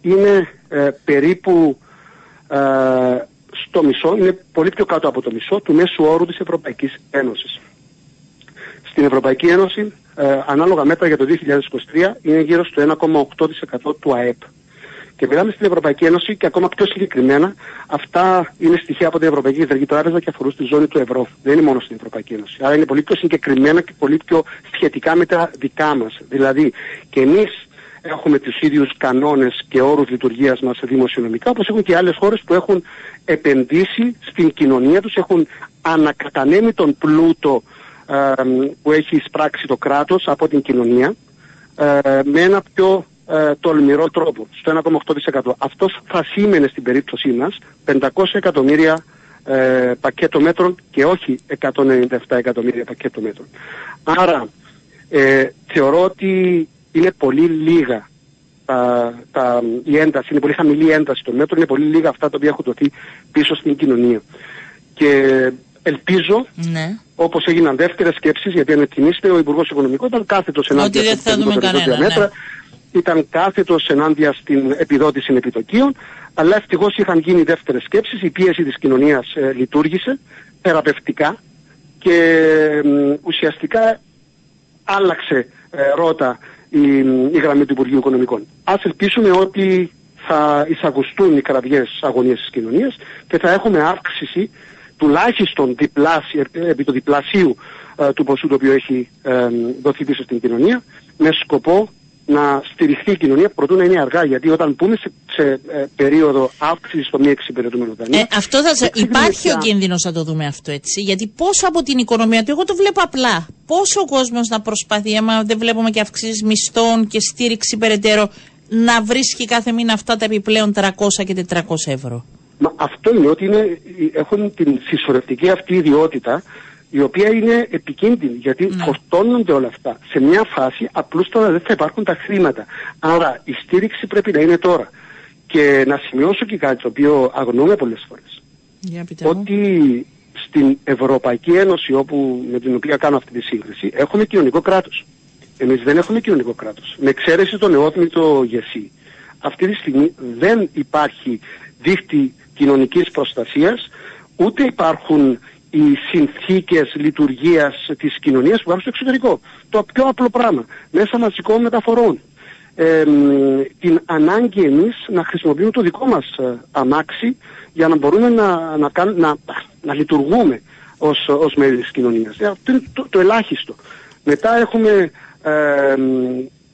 είναι ε, περίπου στο μισό, είναι πολύ πιο κάτω από το μισό του μέσου όρου της Ευρωπαϊκής Ένωσης. Στην Ευρωπαϊκή Ένωση ε, ανάλογα μέτρα για το 2023 είναι γύρω στο 1,8% του ΑΕΠ. Και μιλάμε στην Ευρωπαϊκή Ένωση και ακόμα πιο συγκεκριμένα αυτά είναι στοιχεία από την Ευρωπαϊκή Κεντρική Τράπεζα και αφορούν στη ζώνη του ευρώ. Δεν είναι μόνο στην Ευρωπαϊκή Ένωση. Άρα είναι πολύ πιο συγκεκριμένα και πολύ πιο σχετικά με τα δικά μας. Δηλαδή και εμείς έχουμε τους ίδιους κανόνες και όρους λειτουργίας μας δημοσιονομικά όπως έχουν και άλλες χώρες που έχουν επενδύσει στην κοινωνία τους, έχουν ανακατανέμει τον πλούτο που έχει εισπράξει το κράτος από την κοινωνία ε, με ένα πιο ε, τολμηρό τρόπο, στο 1,8%. Αυτός θα σήμαινε στην περίπτωσή μας 500 εκατομμύρια ε, πακέτο μέτρων και όχι 197 εκατομμύρια πακέτο μέτρων. Άρα ε, θεωρώ ότι είναι πολύ λίγα τα, τα, η ένταση, είναι πολύ χαμηλή η ένταση των μέτρων, είναι πολύ λίγα αυτά τα οποία έχουν δοθεί πίσω στην κοινωνία. Και ελπίζω, ναι. όπως έγιναν δεύτερες σκέψεις, γιατί αν εκτιμήσετε, ο Υπουργός Οικονομικών ήταν κάθετος ενάντια στα μέτρα. Ναι. Ήταν κάθετος ενάντια στην επιδότηση επιτοκίων, αλλά ευτυχώς είχαν γίνει δεύτερες σκέψεις. Η πίεση της κοινωνίας ε, λειτουργήσε θεραπευτικά και ε, ουσιαστικά άλλαξε ε, ρότα η, η γραμμή του Υπουργείου Οικονομικών. Α ελπίσουμε ότι θα εισαγουστούν οι κραυγές αγωνίες της κοινωνίας και θα έχουμε αύξηση τουλάχιστον διπλάσι, επί το διπλασίου ε, του ποσού το οποίο έχει ε, δοθεί πίσω στην κοινωνία με σκοπό να στηριχθεί η κοινωνία προτού να είναι αργά. Γιατί όταν πούμε σε, σε ε, περίοδο αύξησης στο μη εξυπηρετούμενο δανείο. Ε, αυτό θα Υπάρχει ο κίνδυνος να το δούμε αυτό έτσι; Γιατί πόσο από την οικονομία του, εγώ το βλέπω απλά. Πόσο ο κόσμος να προσπαθεί, άμα δεν βλέπουμε και αυξήσεις μισθών και στήριξη περαιτέρω, να βρίσκει κάθε μήνα αυτά τα επιπλέον 300 και 400 ευρώ; Μα αυτό είναι ότι είναι, έχουν την συσσωρευτική αυτή ιδιότητα η οποία είναι επικίνδυνη γιατί ναι. φορτώνονται όλα αυτά. Σε μια φάση απλούστατα δεν θα υπάρχουν τα χρήματα. Άρα η στήριξη πρέπει να είναι τώρα. Και να σημειώσω και κάτι το οποίο αγνοούμε πολλές φορές. ότι στην Ευρωπαϊκή Ένωση όπου, με την οποία κάνω αυτή τη σύγκριση έχουμε κοινωνικό κράτος. Εμείς δεν έχουμε κοινωνικό κράτος. Με εξαίρεση το νεότμητο ΓΕΣΥ. Αυτή τη στιγμή δεν υπάρχει δίχτυ κοινωνικής προστασίας, ούτε υπάρχουν οι συνθήκες λειτουργίας της κοινωνίας που υπάρχουν στο εξωτερικό. Το πιο απλό πράγμα. Μέσα μαζικών μεταφορών. Ε, την ανάγκη εμείς να χρησιμοποιούμε το δικό μας ε, αμάξι για να μπορούμε να, να, να, να λειτουργούμε ως, ως μέλη της κοινωνίας. Ε, αυτό είναι το, το ελάχιστο. Μετά έχουμε ε,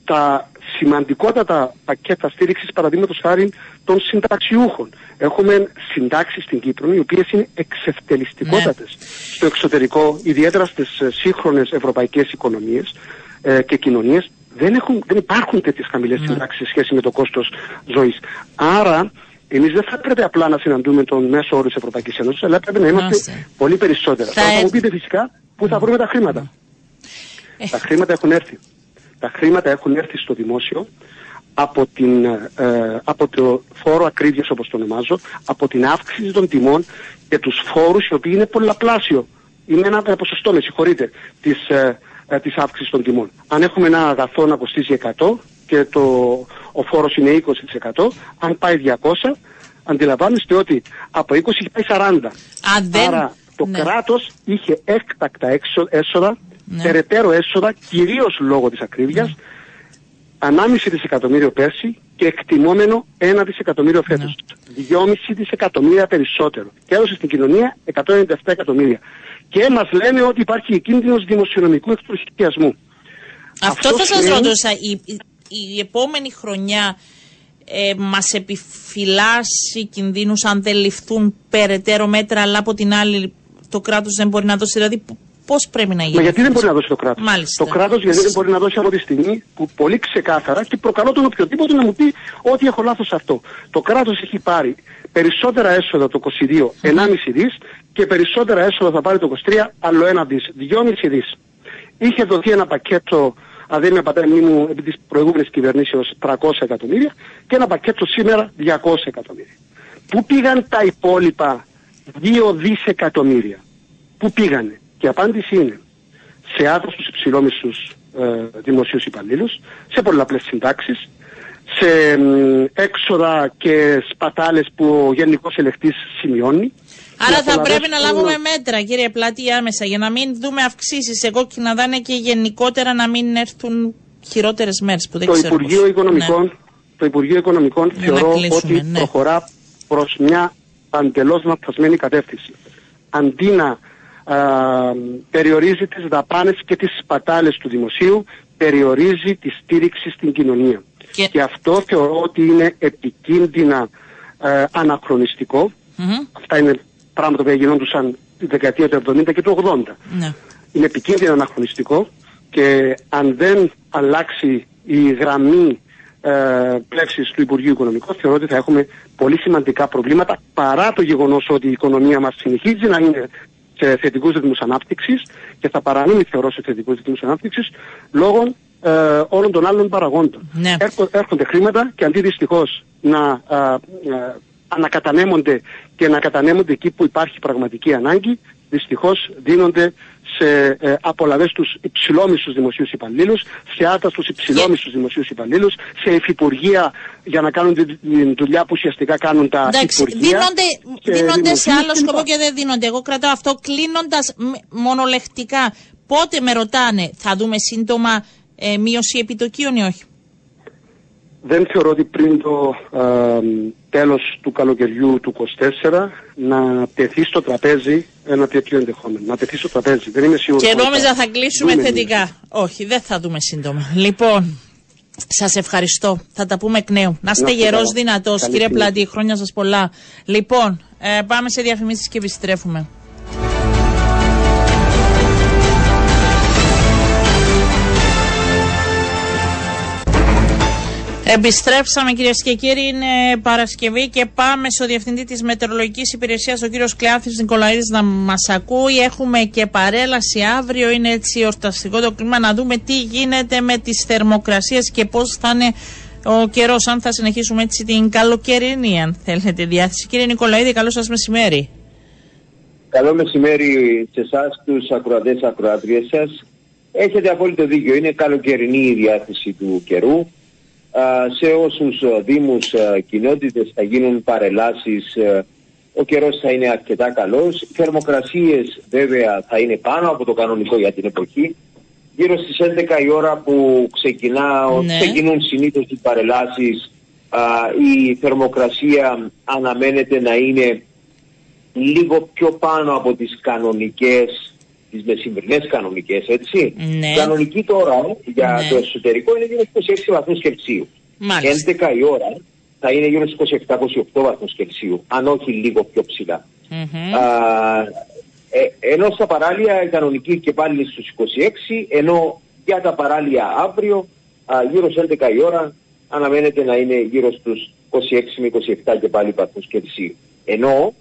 τα σημαντικότατα πακέτα στήριξης παραδείγματος χάρη των συνταξιούχων. Έχουμε συντάξεις στην Κύπρο οι οποίες είναι εξευτελιστικότατες ναι. στο εξωτερικό, ιδιαίτερα στις ε, σύγχρονες ευρωπαϊκές οικονομίες ε, και κοινωνίες. Δεν, έχουν, δεν υπάρχουν τέτοιες χαμηλές ναι. συντάξεις σε σχέση με το κόστος ζωής. Άρα εμείς δεν θα πρέπει απλά να συναντούμε τον μέσο όρο της Ευρωπαϊκής Ένωσης, αλλά πρέπει να είμαστε πολύ περισσότερα. Θα, θα μου πείτε φυσικά πού θα βρούμε τα χρήματα. Ε. Τα χρήματα έχουν έρθει. Τα χρήματα έχουν έρθει στο δημόσιο από, την, ε, από το φόρο ακρίβειας όπως το ονομάζω, από την αύξηση των τιμών και τους φόρους οι οποίοι είναι πολλαπλάσιο. Είναι ένα ποσοστό, με συγχωρείτε, της, ε, ε, της αύξησης των τιμών. Αν έχουμε ένα αγαθό να κοστίζει 100 και το, ο φόρος είναι 20%, αν πάει 200, αντιλαμβάνεστε ότι από 20 πάει 40. Άρα το ναι. κράτος είχε έκτακτα έσοδα ναι. περαιτέρω έσοδα, κυρίως λόγω της ακρίβειας, ναι. ανάμιση δισεκατομμύριο πέρσι και εκτιμόμενο ένα δισεκατομμύριο φέτος. Ναι. 2,5 δισεκατομμύρια περισσότερο. Και έδωσε στην κοινωνία 197 εκατομμύρια. Και μας λένε ότι υπάρχει κίνδυνος δημοσιονομικού εκτροχιασμού. Αυτό, θα σας ρωτούσα. Η, η, επόμενη χρονιά ε, μας επιφυλάσσει κινδύνους αν δεν ληφθούν περαιτέρω μέτρα αλλά από την άλλη το κράτος δεν μπορεί να δώσει. Δηλαδή Πώς πρέπει να γίνει. Μα γιατί δεν μπορεί να δώσει το κράτος; Το κράτος γιατί δεν μπορεί να δώσει από τη στιγμή που πολύ ξεκάθαρα και προκαλώ τον οποιοδήποτε να μου πει ότι έχω λάθος αυτό. Το κράτος έχει πάρει περισσότερα έσοδα το 22, 1,5 δις και περισσότερα έσοδα θα πάρει το 23, άλλο ένα δις, 2,5 δις. Είχε δοθεί ένα πακέτο, αν δεν είναι πατέρα μου, επί της προηγούμενης κυβερνήσεως 300 εκατομμύρια και ένα πακέτο σήμερα 200 εκατομμύρια. Πού πήγαν τα υπόλοιπα 2 δισεκατομμύρια; Πού πήγανε; Και η απάντηση είναι σε άτομους υψηλόμισθους ε, δημοσίους υπαλλήλους, σε πολλαπλές συντάξεις, σε έξοδα και σπατάλες που ο Γενικός Ελεκτής σημειώνει. Άρα θα πρέπει να λάβουμε μέτρα, κύριε Πλάτη, άμεσα, για να μην δούμε αυξήσεις σε κόκκινα δάνεια και γενικότερα να μην έρθουν χειρότερες μέρες που δεν το ξέρω. Υπουργείο Οικονομικών, ναι. Το Υπουργείο Οικονομικών θεωρώ ότι ναι. προχωρά προς μια παντελώς λαθασμένη κατεύθυνση. Αντί να περιορίζει τις δαπάνες και τις σπατάλες του δημοσίου, περιορίζει τη στήριξη στην κοινωνία. Και, αυτό θεωρώ ότι είναι επικίνδυνα ε, αναχρονιστικο Αυτά είναι πράγματα που γινόντουσαν τη δεκαετία του 70 και του 80. Ναι. Είναι επικίνδυνα αναχρονιστικό και αν δεν αλλάξει η γραμμή ε, πλεύσης του Υπουργείου Οικονομικών θεωρώ ότι θα έχουμε πολύ σημαντικά προβλήματα παρά το γεγονός ότι η οικονομία μας συνεχίζει να είναι σε θετικούς ρυθμούς ανάπτυξης και θα παραμείνει θεωρώ σε θετικούς ρυθμούς ανάπτυξης λόγω ε, όλων των άλλων παραγόντων. Ναι. έρχονται χρήματα και αντί δυστυχώς να ε, ε, ανακατανέμονται και να κατανέμονται εκεί που υπάρχει πραγματική ανάγκη, δυστυχώς δίνονται σε ε, απολαβές στου υψηλόμισθους δημοσίους υπαλλήλους, σε άτα στου υψηλόμισθους δημοσίους υπαλλήλους, σε υφυπουργεία για να κάνουν τη δουλειά που ουσιαστικά κάνουν τα Εντάξει, υπουργεία. Δίνονται, δίνονται σε άλλο σκοπό και δεν δίνονται. Εγώ κρατάω αυτό κλείνοντας μονολεκτικά. Πότε με ρωτάνε, θα δούμε σύντομα ε, μείωση επιτοκίων ή όχι; Δεν θεωρώ ότι πριν το ε, τέλος του καλοκαιριού του 24 να τεθεί στο τραπέζι ένα τέτοιο ενδεχόμενο. Να τεθεί στο τραπέζι. Δεν είμαι σίγουρος. Και νόμιζα θα κλείσουμε θετικά. Όχι, δεν θα δούμε σύντομα. Λοιπόν, σας ευχαριστώ. Θα τα πούμε εκ νέου. Να είστε γερός δυνατός, κύριε Πλάντη. Χρόνια σας πολλά. Λοιπόν, ε, πάμε σε διαφημίσεις και επιστρέφουμε. Επιστρέψαμε κυρίες και κύριοι, είναι Παρασκευή και πάμε στο Διευθυντή της Μετεωρολογικής Υπηρεσίας, ο κύριος Κλεάθης Νικολαίδης, να μας ακούει. Έχουμε και παρέλαση αύριο, είναι έτσι ορταστικό το κλίμα. Να δούμε τι γίνεται με τις θερμοκρασίες και πώς θα είναι ο καιρός, αν θα συνεχίσουμε έτσι την καλοκαιρινή, αν θέλετε, διάθεση. Κύριε Νικολαίδη, καλό σας μεσημέρι. Καλό μεσημέρι σε εσάς, τους ακροατές ακροάτριες σας. Έχετε απόλυτο δίκιο. Είναι καλοκαιρινή η διάθεση του καιρού σε όσους δήμους κοινότητες θα γίνουν παρελάσεις ο καιρός θα είναι αρκετά καλός. Οι θερμοκρασίες βέβαια θα είναι πάνω από το κανονικό για την εποχή. Γύρω στις 11 η ώρα που ξεκινά, Ναι. ξεκινούν συνήθως οι παρελάσεις, α, η θερμοκρασία αναμένεται να είναι λίγο πιο πάνω από τις κανονικές, τις μεσημβρινές κανονικές, έτσι. Ναι. Κανονική τώρα για Ναι. το εσωτερικό είναι γύρω στους 26 βαθμούς Κελσίου. Μάλιστα. 11 η ώρα θα είναι γύρω στους 27-28 βαθμούς Κελσίου, αν όχι λίγο πιο ψηλά. Μμμ. Α, ε, ενώ στα παράλια η κανονική και πάλι είναι στους 26, ενώ για τα παράλια αύριο α, γύρω στις 11 η ώρα αναμένεται να είναι γύρω στους 26 με 27 και πάλι βαθμούς Κελσίου. Ενώ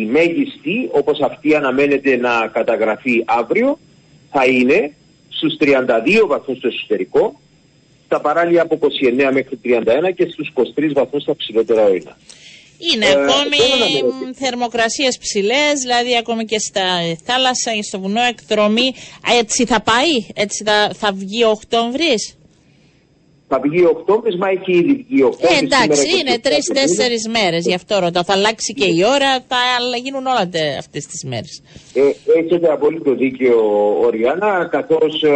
η μέγιστη, όπως αυτή αναμένεται να καταγραφεί αύριο, θα είναι στους 32 βαθμούς στο εσωτερικό, στα παράλια από 29 μέχρι 31 και στους 23 βαθμούς στα ψηλότερα ορεινά. Είναι Ε, ακόμη θέλω να με ρωτήσω. θερμοκρασίες ψηλές, δηλαδή ακόμη και στα θάλασσα ή στο βουνό εκδρομή. Α, Έτσι θα πάει, έτσι θα, θα βγει ο Οκτώβρης; Θα βγει ο Οκτώβρης, μα έχει ήδη βγει ο Ε, Οκτώβρης. εντάξει, σήμερα είναι 27 τρει-τέσσερι μέρες, γι' αυτό ρωτάω. Θα αλλάξει και η ώρα, θα γίνουν όλα αυτές τις μέρες. Ε, έχετε απόλυτο δίκαιο, Οριάννα, καθώς ε,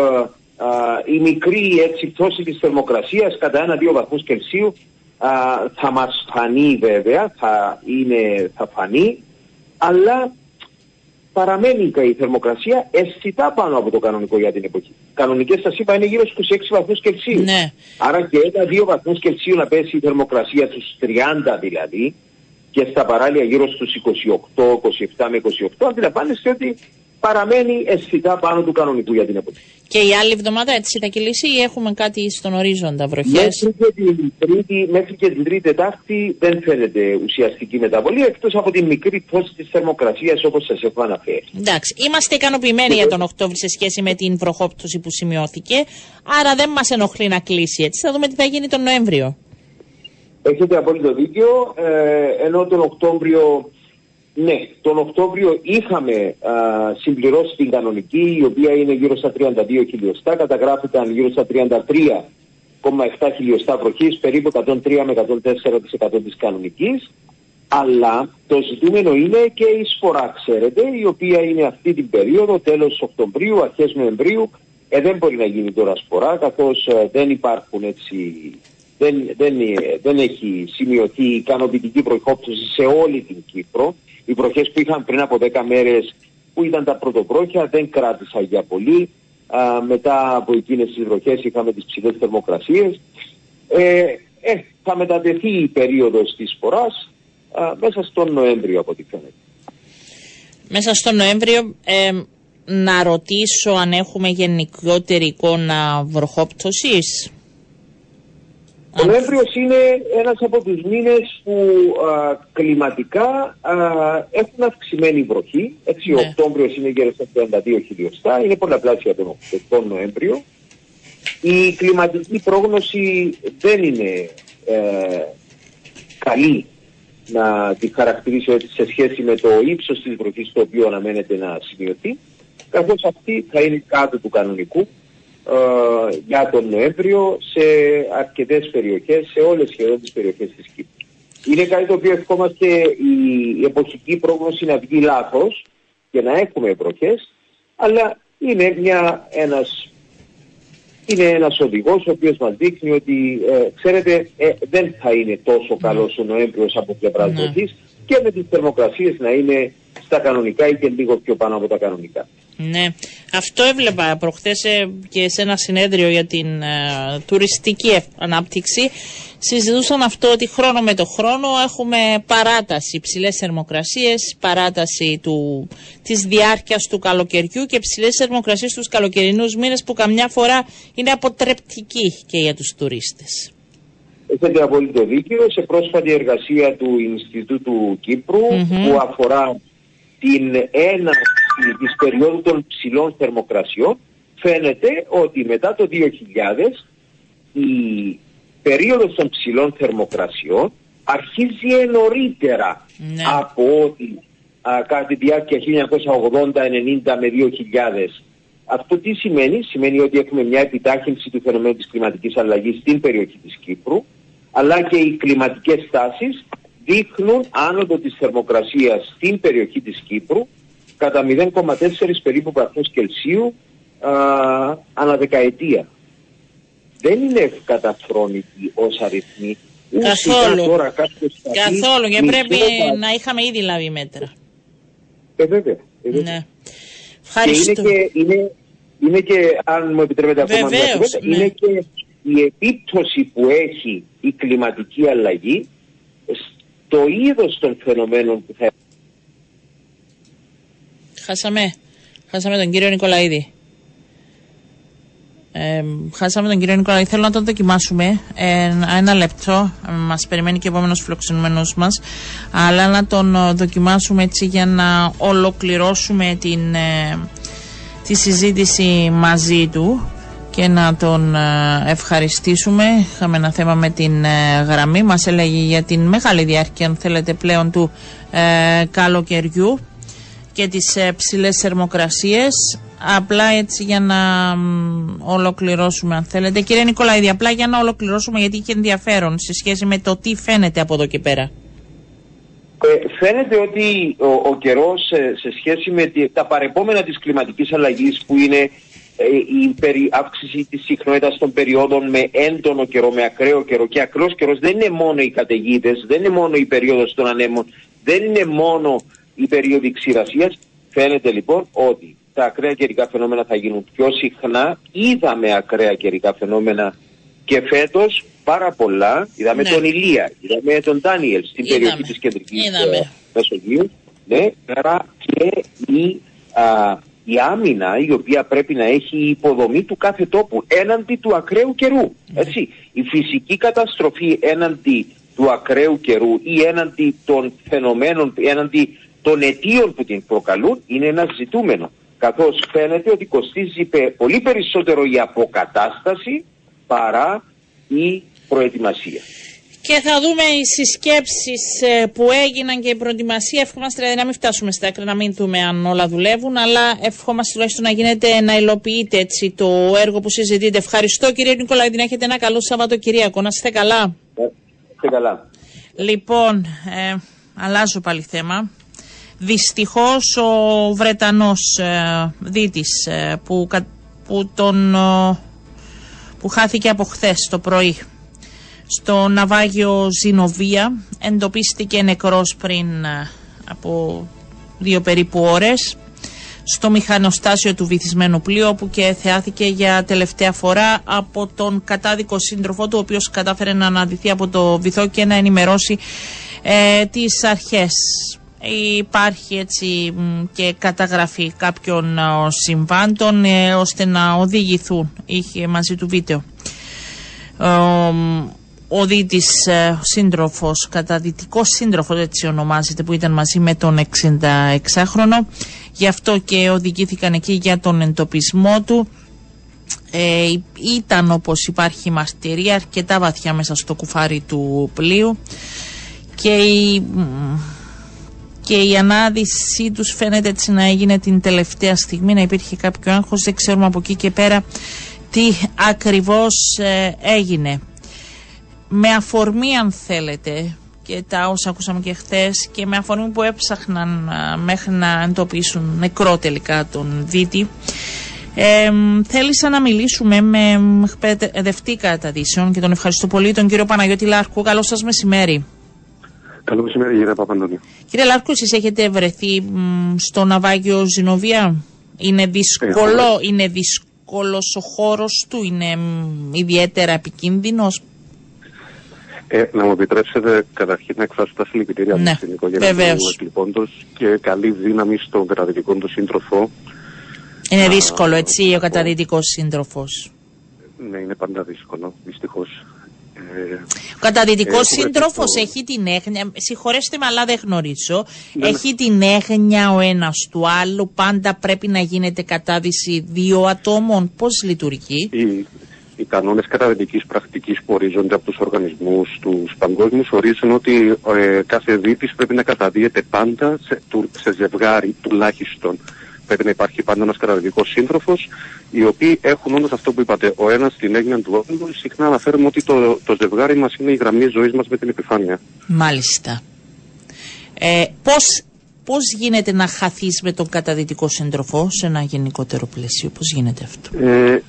α, η μικρή έτσι, πτώση της θερμοκρασίας κατά ένα-δύο βαθμούς Κελσίου α, θα μας φανεί βέβαια, θα, είναι, θα φανεί, αλλά παραμένει η θερμοκρασία αισθητά πάνω από το κανονικό για την εποχή. Κανονικές σας είπα είναι γύρω στους 26 βαθμούς Κελσίου. Ναι. Άρα και ένα-δύο βαθμούς Κελσίου να πέσει η θερμοκρασία στους 30 δηλαδή και στα παράλια γύρω στους 28, 27 με 28 αντιλαμβάνεστε ότι παραμένει αισθητά πάνω του κανονικού για την εποχή. Και η άλλη εβδομάδα έτσι θα κυλήσει ή έχουμε κάτι στον ορίζοντα βροχές; Μέχρι και, την τρίτη, μέχρι και την τρίτη Τετάρτη δεν φαίνεται ουσιαστική μεταβολή εκτός από την μικρή πτώση της θερμοκρασίας όπως σας έχω αναφέρει. Εντάξει, είμαστε ικανοποιημένοι για τον Οκτώβρη σε σχέση με την βροχόπτωση που σημειώθηκε. Άρα δεν μας ενοχλεί να κλείσει έτσι. Θα δούμε τι θα γίνει τον Νοέμβριο. Έχετε απόλυτο δίκιο, ε, ενώ τον Οκτώβριο, ναι, τον Οκτώβριο είχαμε α, συμπληρώσει την κανονική, η οποία είναι γύρω στα 32 χιλιοστά, καταγράφηκαν γύρω στα 33,7 χιλιοστά βροχής, περίπου 103 με 104% της κανονικής, αλλά το ζητούμενο είναι και η σφορά, ξέρετε, η οποία είναι αυτή την περίοδο, τέλος Οκτωβρίου, αρχές Νοεμβρίου, ε, δεν μπορεί να γίνει τώρα σφορά, καθώς ε, δεν υπάρχουν έτσι δεν, δεν, ε, δεν έχει σημειωθεί ικανοποιητική βροχόπτωση σε όλη την Κύπρο. Οι βροχές που είχαν πριν από 10 μέρες που ήταν τα πρωτοβρόχια δεν κράτησαν για πολύ. Α, μετά από εκείνες τις βροχές είχαμε τις ψηλές θερμοκρασίες. Ε, ε, θα μετατεθεί η περίοδος της φοράς α, μέσα στον Νοέμβριο από ό,τι φαίνεται. Μέσα στο Νοέμβριο ε, να ρωτήσω αν έχουμε γενικότερη εικόνα βροχόπτωσης; Ο Νοέμβριος είναι ένας από τους μήνες που α, κλιματικά α, έχουν αυξημένη βροχή. Έτσι, ο Ναι. Οκτώβριος είναι γύρω στα 32 χιλιοστά, είναι πολλαπλάσια τον, Οκτώ- τον Νοέμβριο. Η κλιματική πρόγνωση δεν είναι ε, καλή να τη χαρακτηρίσω έτσι σε σχέση με το ύψος της βροχής το οποίο αναμένεται να σημειωθεί, καθώς αυτή θα είναι κάτω του κανονικού ε, για τον Νοέμβριο σε αρκετές περιοχές, σε όλες σχεδόν τις περιοχές της Κύπρου. Είναι κάτι το οποίο ευχόμαστε η εποχική πρόγνωση να βγει λάθος και να έχουμε βροχές, αλλά είναι μια, ένας, είναι ένας οδηγός ο οποίος μας δείχνει ότι, ε, ξέρετε, ε, δεν θα είναι τόσο καλός ο Νοέμβριος από πλευράς Ναι. βροχής και με τις θερμοκρασίες να είναι στα κανονικά ή και λίγο πιο πάνω από τα κανονικά. Ναι, αυτό έβλεπα προχθές ε, και σε ένα συνέδριο για την ε, τουριστική ευ- ανάπτυξη. Συζητούσαν αυτό ότι χρόνο με το χρόνο έχουμε παράταση, ψηλές θερμοκρασίες, παράταση του, της διάρκειας του καλοκαιριού και ψηλές θερμοκρασίες στους καλοκαιρινούς μήνες που καμιά φορά είναι αποτρεπτική και για τους τουρίστες. Έχετε απόλυτο δίκιο. Σε πρόσφατη εργασία του Ινστιτούτου Κύπρου Μμμ. που αφορά την έναρξη της περίοδου των ψηλών θερμοκρασιών φαίνεται ότι μετά το 2000 η περίοδος των ψηλών θερμοκρασιών αρχίζει νωρίτερα Ναι. από ότι α, κατά τη διάρκεια 1980-90 με 2000 αυτό τι σημαίνει, σημαίνει ότι έχουμε μια επιτάχυνση του φαινομένου της κλιματικής αλλαγής στην περιοχή της Κύπρου, αλλά και οι κλιματικές τάσεις δείχνουν άνοδο της θερμοκρασίας στην περιοχή της Κύπρου κατά 0,4 περίπου βαθμούς Κελσίου α, ανά δεκαετία. Δεν είναι καταφρόνητοι ως αριθμοί. Καθόλου. Τώρα Καθόλου και πρέπει να είχαμε ήδη λάβει μέτρα. Ε, βέβαια. Ε, βέβαια. Ναι. Και είναι και, είναι, είναι και, αν μου επιτρέπετε ακόμα μια κουβέντα, ναι. είναι και η επίπτωση που έχει η κλιματική αλλαγή στο είδος των φαινομένων που θα Χάσαμε. Χάσαμε τον κύριο Νικολαίδη. Ε, χάσαμε τον κύριο Νικολαίδη. Θέλω να τον δοκιμάσουμε. Ε, ένα λεπτό. Μας περιμένει και ο επόμενος φιλοξενούμενος μας. Αλλά να τον ε, δοκιμάσουμε έτσι για να ολοκληρώσουμε την, ε, τη συζήτηση μαζί του και να τον ε, ευχαριστήσουμε. Είχαμε ένα θέμα με την γραμμή. Μας έλεγε για την μεγάλη διάρκεια, αν θέλετε, πλέον του καλοκαιριού και τις ε, ψηλές θερμοκρασίες. Απλά έτσι για να ολοκληρώσουμε αν θέλετε. Κύριε Νικολαίδη, απλά για να ολοκληρώσουμε γιατί είχε ενδιαφέρον σε σχέση με το τι φαίνεται από εδώ και πέρα. Ε, φαίνεται ότι ο, ο καιρός σε σχέση με τα παρεπόμενα της κλιματικής αλλαγής που είναι ε, η περι, αύξηση της συχνότητας των περιόδων με έντονο καιρό, με ακραίο καιρό και ακραίος καιρός δεν είναι μόνο οι καταιγίδες, δεν είναι μόνο η περίοδος των ανέμων, δεν είναι μόνο η περίοδοι ξηρασίας. Φαίνεται λοιπόν ότι τα ακραία καιρικά φαινόμενα θα γίνουν πιο συχνά. Είδαμε ακραία καιρικά φαινόμενα και φέτος πάρα πολλά. Είδαμε ναι. τον Ηλία, είδαμε τον Ντάνιελ στην είδαμε. περιοχή της κεντρικής ε, Μεσογείου. Ναι, άρα και η, α, η άμυνα η οποία πρέπει να έχει η υποδομή του κάθε τόπου έναντι του ακραίου καιρού. Ναι. Έτσι. Η φυσική καταστροφή έναντι του ακραίου καιρού ή έναντι των φαινομένων, έναντι των αιτίων που την προκαλούν είναι ένα ζητούμενο. Καθώς φαίνεται ότι κοστίζει πολύ περισσότερο η αποκατάσταση παρά η προετοιμασία. Και θα δούμε οι συσκέψεις ε, που έγιναν και η προετοιμασία. Ευχόμαστε δηλαδή να μην φτάσουμε στα άκρα, να μην δούμε αν όλα δουλεύουν, αλλά ευχόμαστε τουλάχιστον να γίνεται να υλοποιείτε έτσι το έργο που συζητείτε. Ευχαριστώ κύριε Νικολάη, να έχετε ένα καλό Σαββατοκυριακό. Να είστε καλά. Είστε καλά. Λοιπόν, ε, αλλάζω πάλι θέμα. Δυστυχώς ο Βρετανός ε, δίτης ε, που, που, τον, ε, που χάθηκε από χθες το πρωί στο ναυάγιο Ζινοβία εντοπίστηκε νεκρός πριν ε, από δύο περίπου ώρες στο μηχανοστάσιο του βυθισμένου πλοίου όπου και θεάθηκε για τελευταία φορά από τον κατάδικο σύντροφό του ο οποίος κατάφερε να αναδυθεί από το βυθό και να ενημερώσει ε, τις αρχές υπάρχει έτσι και καταγραφή κάποιων ε, συμβάντων ε, ώστε να οδηγηθούν. Είχε μαζί του βίντεο. Ο Δίτης ε, σύντροφος, καταδυτικός σύντροφος έτσι ονομάζεται που ήταν μαζί με τον 66χρονο. Γι' αυτό και οδηγήθηκαν εκεί για τον εντοπισμό του. Ε, ήταν όπως υπάρχει μαστηρία αρκετά βαθιά μέσα στο κουφάρι του πλοίου και η και η ανάδυσή τους φαίνεται έτσι να έγινε την τελευταία στιγμή, να υπήρχε κάποιο άγχος. Δεν ξέρουμε από εκεί και πέρα τι ακριβώς ε, έγινε. Με αφορμή αν θέλετε και τα όσα ακούσαμε και χθες και με αφορμή που έψαχναν ε, μέχρι να εντοπίσουν νεκρό τελικά τον Δίτη ε, θέλησα να μιλήσουμε με εκπαιδευτή καταδύσεων και τον ευχαριστώ πολύ τον κύριο Παναγιώτη Λάρκου. Καλό σας μεσημέρι. Καλό μεσημέρι, κύριε Παπαντώνη. Κύριε Λάρκος, εσείς έχετε βρεθεί στο ναυάγιο Ζηνοβία; Είναι δύσκολο, είναι δύσκολος ο χώρος του, είναι ιδιαίτερα επικίνδυνος; Ε, να μου επιτρέψετε καταρχήν να εκφράσω τα συλληπιτήρια ναι, στην οικογένεια του εκλειπώντος και καλή δύναμη στον καταδυτικό του σύντροφο. Είναι δύσκολο, έτσι, ο καταδυτικός σύντροφος. Ναι, είναι πάντα δύσκολο, δυστυχώς. Ο καταδυτικός σύντροφος έχει την έγνοια. Συγχωρέστε με, αλλά δεν γνωρίζω. Ναι, ναι. έχει την έγνοια ο ένας του άλλου. Πάντα πρέπει να γίνεται κατάδυση δύο ατόμων. Πώς λειτουργεί; Οι, οι κανόνες καταδυτικής πρακτικής που ορίζονται από τους οργανισμούς τους παγκόσμιους ορίζουν ότι ε, κάθε δίτης πρέπει να καταδύεται πάντα σε, σε ζευγάρι τουλάχιστον πρέπει να υπάρχει πάντα ένας καταδικό σύντροφος, οι οποίοι έχουν όντω αυτό που είπατε, ο ένας την έγνοια του άλλου. Συχνά αναφέρουμε ότι το, το ζευγάρι μας είναι η γραμμή ζωής μας με την επιφάνεια. Μάλιστα. Ε, πώς, πώς γίνεται να χαθείς με τον καταδυτικό σύντροφο σε ένα γενικότερο πλαίσιο, πώς γίνεται αυτό; Ε,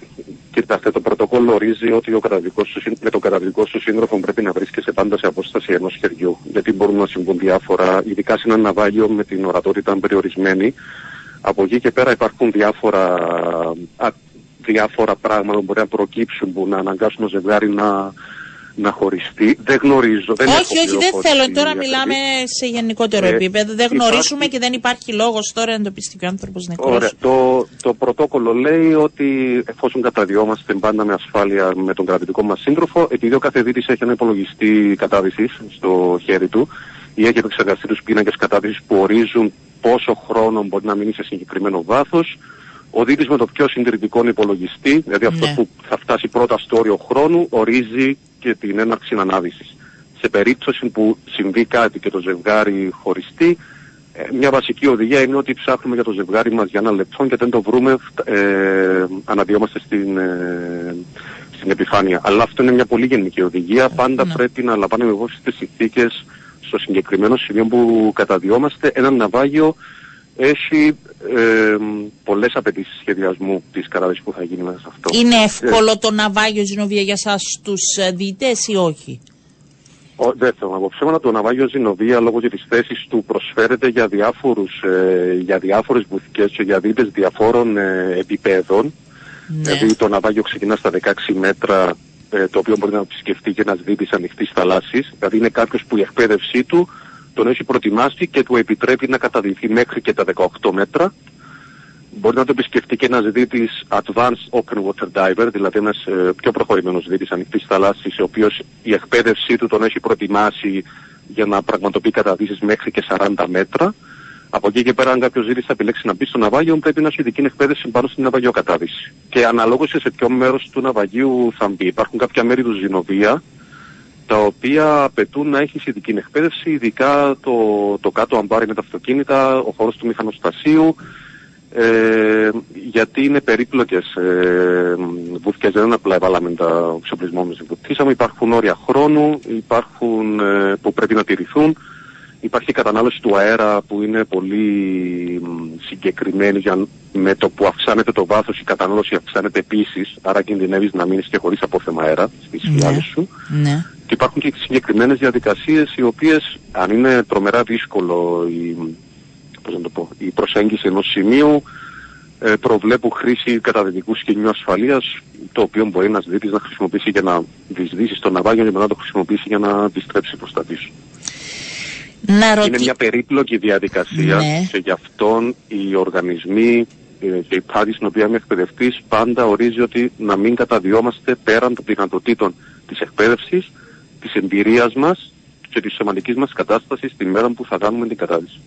κοιτάξτε, το πρωτόκολλο ορίζει ότι ο καταδικός σου, σύν- με τον καταδικό σου σύντροφο πρέπει να βρίσκεσαι πάντα σε απόσταση ενός χεριού. Γιατί μπορούν να συμβούν διάφορα, ειδικά σε ένα ναυάγιο με την ορατότητα περιορισμένη. Από εκεί και πέρα υπάρχουν διάφορα, α, διάφορα πράγματα που μπορεί να προκύψουν που να αναγκάσουν το ζευγάρι να, να χωριστεί. Δεν γνωρίζω. Δεν έχω όχι, όχι, δεν πληροφόρηση θέλω. Τώρα για μιλάμε παιδί. σε γενικότερο Ε, επίπεδο. Δεν υπάρχει- γνωρίζουμε και δεν υπάρχει λόγος τώρα να το πει και ο άνθρωπος νεκρός. Ωραία. Το, το πρωτόκολλο λέει ότι εφόσον καταδιόμαστε πάντα με ασφάλεια με τον κρατητικό μας σύντροφο, επειδή ο καθεδίτης έχει ένα υπολογιστή κατάδυσης στο χέρι του ή έχει επεξεργαστεί τους πίνακες κατάδυσης που ορίζουν πόσο χρόνο μπορεί να μείνει σε συγκεκριμένο βάθος, ο δίτης με το πιο συντηρητικό υπολογιστή, δηλαδή αυτός Ναι. που θα φτάσει πρώτα στο όριο χρόνου, ορίζει και την έναρξη ανάδυσης. Σε περίπτωση που συμβεί κάτι και το ζευγάρι χωριστεί, ε, μια βασική οδηγία είναι ότι ψάχνουμε για το ζευγάρι μας για ένα λεπτό και δεν το βρούμε, φτα- ε, αναδυόμαστε στην, ε, στην επιφάνεια. Αλλά αυτό είναι μια πολύ γενική οδηγία. Πάντα Ναι. πρέπει να λαμβάνουμε υπόψη τις συνθήκες στο συγκεκριμένο σημείο που καταδιόμαστε. Ένα ναυάγιο έχει ε, πολλές απαιτήσεις σχεδιασμού της καράδης που θα γίνει μέσα σε αυτό. Είναι εύκολο το ναυάγιο Ζηνοβία για σας τους ε, διητές ή όχι; Ο, δεν θέλω να πω ψέματα. Το ναυάγιο Ζηνοβία λόγω και της θέσης του προσφέρεται για, διάφορους, ε, για διάφορες βουθικές και για δίτες διαφόρων ε, επιπέδων. Ναι. Δηλαδή το ναυάγιο ξεκινά στα 16 μέτρα ε, το οποίο μπορεί να επισκεφτεί και ένα δίτης ανοιχτής θαλάσσης. Δηλαδή είναι κάποιος που η εκπαίδευσή του τον έχει προτιμάσει και του επιτρέπει να καταδυθεί μέχρι και τα 18 μέτρα. Μπορεί να το επισκεφτεί και ένας δίτης advanced open water diver, δηλαδή ένας ε, πιο προχωρημένος δίτης ανοιχτής θαλάσσης, ο οποίος η εκπαίδευσή του τον έχει προτιμάσει για να πραγματοποιεί καταδύσεις μέχρι και 40 μέτρα. Από εκεί και πέρα, αν κάποιος ζήτησε θα επιλέξει να μπει στο ναυάγιο, πρέπει να έχει ειδική εκπαίδευση πάνω στην ναυαγιοκατάδυση. Και αναλόγως σε ποιο μέρος του ναυαγίου θα μπει. Υπάρχουν κάποια μέρη του Ζηνοβία, τα οποία απαιτούν να έχεις ειδική εκπαίδευση, ειδικά το, το κάτω αμπάρι με τα αυτοκίνητα, ο χώρος του μηχανοστασίου, ε, γιατί είναι περίπλοκες ε, βουθικές, δεν είναι απλά εβάλαμε τα εξοπλισμό μας βουτήσαμε, υπάρχουν όρια χρόνου, υπάρχουν ε, που πρέπει να τηρηθούν, υπάρχει κατανάλωση του αέρα που είναι πολύ μ, συγκεκριμένη για, με το που αυξάνεται το βάθος η κατανάλωση αυξάνεται επίσης, άρα κινδυνεύεις να μείνεις και χωρίς απόθεμα αέρα στις Ναι. φυλάδες σου. Ναι. Και υπάρχουν και συγκεκριμένες διαδικασίες οι οποίες αν είναι τρομερά δύσκολο η, πώς να το πω, η προσέγγιση ενός σημείου ε, προβλέπουν χρήση καταδυτικού σκηνιού ασφαλείας το οποίο μπορεί ένας δίτης να χρησιμοποιήσει για να δυσδύσει στο ναυάγιο και μετά να το χρησιμοποιήσει για να αντιστρέψει προς τα πίσω. Να Είναι ρωτήσω. μια περίπλοκη διαδικασία Ναι. και γι' αυτόν οι οργανισμοί ε, και η πάρη στην οποία είμαι εκπαιδευτής πάντα ορίζει ότι να μην καταδιόμαστε πέραν των δυνατοτήτων της εκπαίδευσης, της εμπειρίας μας και της σωματικής μας κατάστασης τη μέρα που θα κάνουμε την κατάδυση.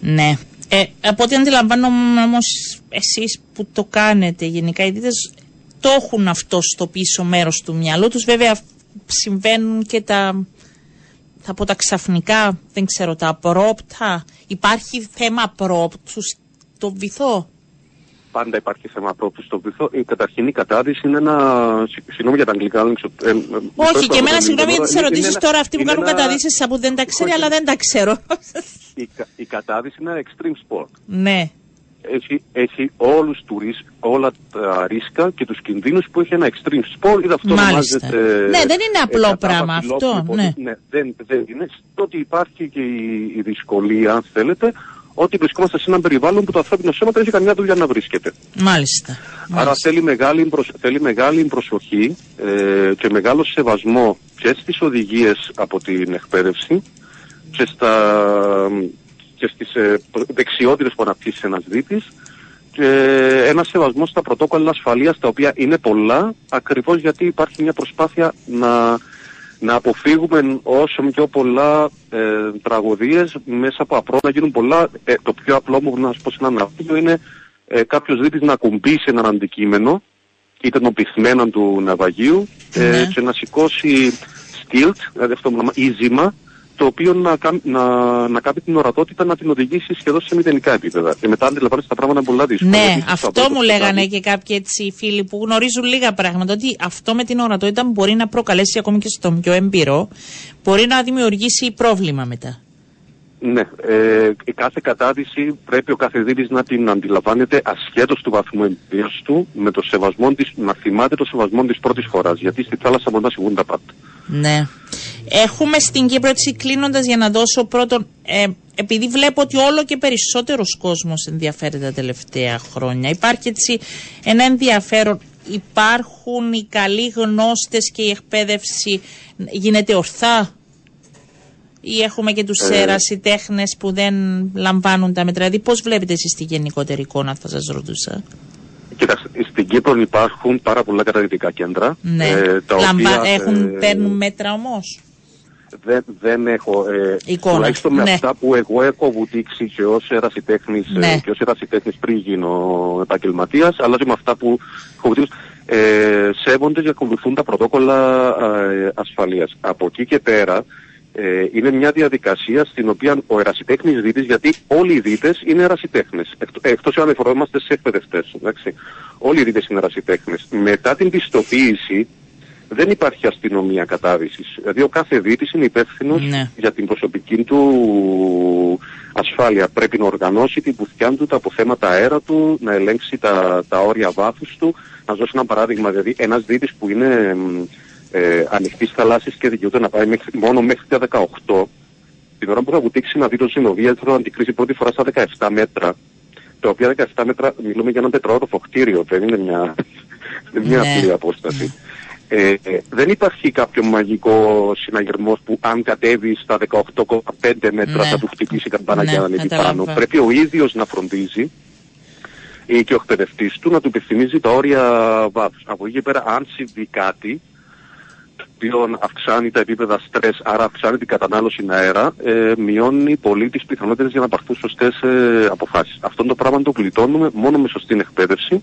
Ναι. Ε, από ό,τι αντιλαμβάνομαι όμως εσείς που το κάνετε γενικά, οι δίτες το έχουν αυτό στο πίσω μέρος του μυαλού τους. Βέβαια συμβαίνουν και τα. Θα πω τα ξαφνικά, δεν ξέρω, τα απρόπτα. Υπάρχει θέμα απρόπτου στο βυθό; Πάντα υπάρχει θέμα πρόκληση στο βυθό. Η καταρχήν η κατάδυση είναι ένα. συ- Συγγνώμη για τα αγγλικά, δεν ξέρω. ε, ε, Όχι, μισό και εμένα λεπτό, συγγνώμη για είναι τι ερωτήσει ένα- τώρα. Αυτοί που είναι κάνουν ένα- καταδύσεις από δεν τα ξέρει, αλλά δεν τα ξέρω. Η, κα- η κατάδυση είναι ένα extreme sport. ναι. Έχει, έχει όλους τους ρίσκ, όλα τα ρίσκα και τους κινδύνους που έχει ένα extreme sport. Είδα αυτό Μάλιστα. ονομάζεται, Ναι, δεν είναι απλό κατάβαση πράγμα λόφου, αυτό, λοιπόν, ναι. δεν, δεν είναι. Στο ότι υπάρχει και η, η δυσκολία, αν θέλετε, ότι βρισκόμαστε σε ένα περιβάλλον που το ανθρώπινο σώμα δεν έχει καμιά δουλειά να βρίσκεται. Μάλιστα. Άρα Μάλιστα. θέλει μεγάλη, προσ- θέλει μεγάλη προσοχή ε, και μεγάλο σεβασμό και στις οδηγίες από την εκπαίδευση και, στα, και στις ε, δεξιότητες που αναπτύσσει ένας δίτης και ένας σεβασμός στα πρωτόκολλα ασφαλείας τα οποία είναι πολλά ακριβώς γιατί υπάρχει μια προσπάθεια να, να αποφύγουμε όσο πιο πολλά ε, τραγωδίες μέσα από απλό να γίνουν πολλά. Ε, το πιο απλό μου να σας πω σε ένα ναυάγιο είναι ε, κάποιος δίτης να κουμπίσει έναν αντικείμενο είτε το πυθμένο του ναυαγίου ε, Ναι. και να σηκώσει στυλτ, δηλαδή αυτό που λέμε ίζημα, το οποίο να, κα- να, να κάνει την ορατότητα να την οδηγήσει σχεδόν σε μηδενικά επίπεδα. Και μετά αντιλαμβάνεσαι τα πράγματα πολλά δύσκολα. Ναι, Γιατί στο αυτό πρώτο μου σκοτάδι- λέγανε και κάποιοι έτσι φίλοι που γνωρίζουν λίγα πράγματα. Ότι αυτό με την ορατότητα μπορεί να προκαλέσει ακόμη και στον πιο εμπειρό, μπορεί να δημιουργήσει πρόβλημα μετά. Ναι, ε, η κάθε κατάδυση πρέπει ο καθεδίτης να την αντιλαμβάνεται ασχέτως του βαθμού εμπειρίας του με το σεβασμό της, να θυμάται το σεβασμό της πρώτης φοράς γιατί στη θάλασσα μπορεί να συμβούν τα πάντα. Ναι. Έχουμε στην Κύπρο έτσι κλείνοντας για να δώσω πρώτον, ε, επειδή βλέπω ότι όλο και περισσότερος κόσμος ενδιαφέρεται τα τελευταία χρόνια. Υπάρχει έτσι ένα ενδιαφέρον. Υπάρχουν οι καλοί γνώστες και η εκπαίδευση γίνεται ορθά; Ή έχουμε και τους ε... ερασιτέχνες που δεν λαμβάνουν τα μέτρα. Δηλαδή πώς βλέπετε εσείς τη γενικότερη εικόνα θα σας ρωτούσα. Κοιτάξτε, στην Κύπρο υπάρχουν πάρα πολλά καταδυτικά κέντρα. Ναι. Ε, τα Λαμπα... οποία, έχουν, ε, παίρνουν μέτρα όμως; Δεν, δεν έχω ε, εικόνα. Τουλάχιστον με ναι. αυτά που εγώ έχω βουτήξει και ως ερασιτέχνης, ε, ναι. και ως ερασιτέχνης πριν γίνω επαγγελματίας, αλλά και με αυτά που έχω βουτήξει, ε, σέβονται και ακολουθούν τα πρωτόκολλα ε, ασφαλείας. Από εκεί και πέρα, ε, είναι μια διαδικασία στην οποία ο ερασιτέχνης δίτης, γιατί όλοι οι δίτες είναι ερασιτέχνες, εκτός αν εφορόμαστε σε εκπαιδευτές, εντάξει. Όλοι οι δίτες είναι ερασιτέχνες. Μετά την πιστοποίηση δεν υπάρχει αστυνομία κατάδυσης. Δηλαδή ο κάθε δίτης είναι υπεύθυνος ναι. για την προσωπική του ασφάλεια. Πρέπει να οργανώσει την πουθιά του, τα αποθέματα αέρα του, να ελέγξει τα, τα όρια βάθους του. Να δώσω ένα παράδειγμα, δηλαδή ένας δίτης που είναι ε, ανοιχτής θαλάσσης και δικαιούται να πάει μέχρι, μόνο μέχρι τα 18, την ώρα που θα βουτήξει να δει το συνοδεία θα αντικρίσει πρώτη φορά στα 17 μέτρα. Τα οποία 17 μέτρα μιλούμε για ένα τετραόροφο κτίριο, δεν είναι μια, μια ναι. απλή απόσταση. Ε, ε, δεν υπάρχει κάποιο μαγικό συναγερμό που αν κατέβει στα 18,5 μέτρα ναι. θα του χτυπήσει η καμπάνα ναι, για να ανέβει πάνω. Πρέπει ο ίδιος να φροντίζει ή και ο εκπαιδευτής του να του υπενθυμίζει τα όρια βάθους. Από εκεί πέρα, αν συμβεί κάτι, οποίο αυξάνει τα επίπεδα στρες, άρα αυξάνει την κατανάλωση αέρα, ε, μειώνει πολύ τις πιθανότητες για να πάρθουν σωστές ε, αποφάσεις. Αυτό το πράγμα το πλητώνουμε μόνο με σωστή εκπαίδευση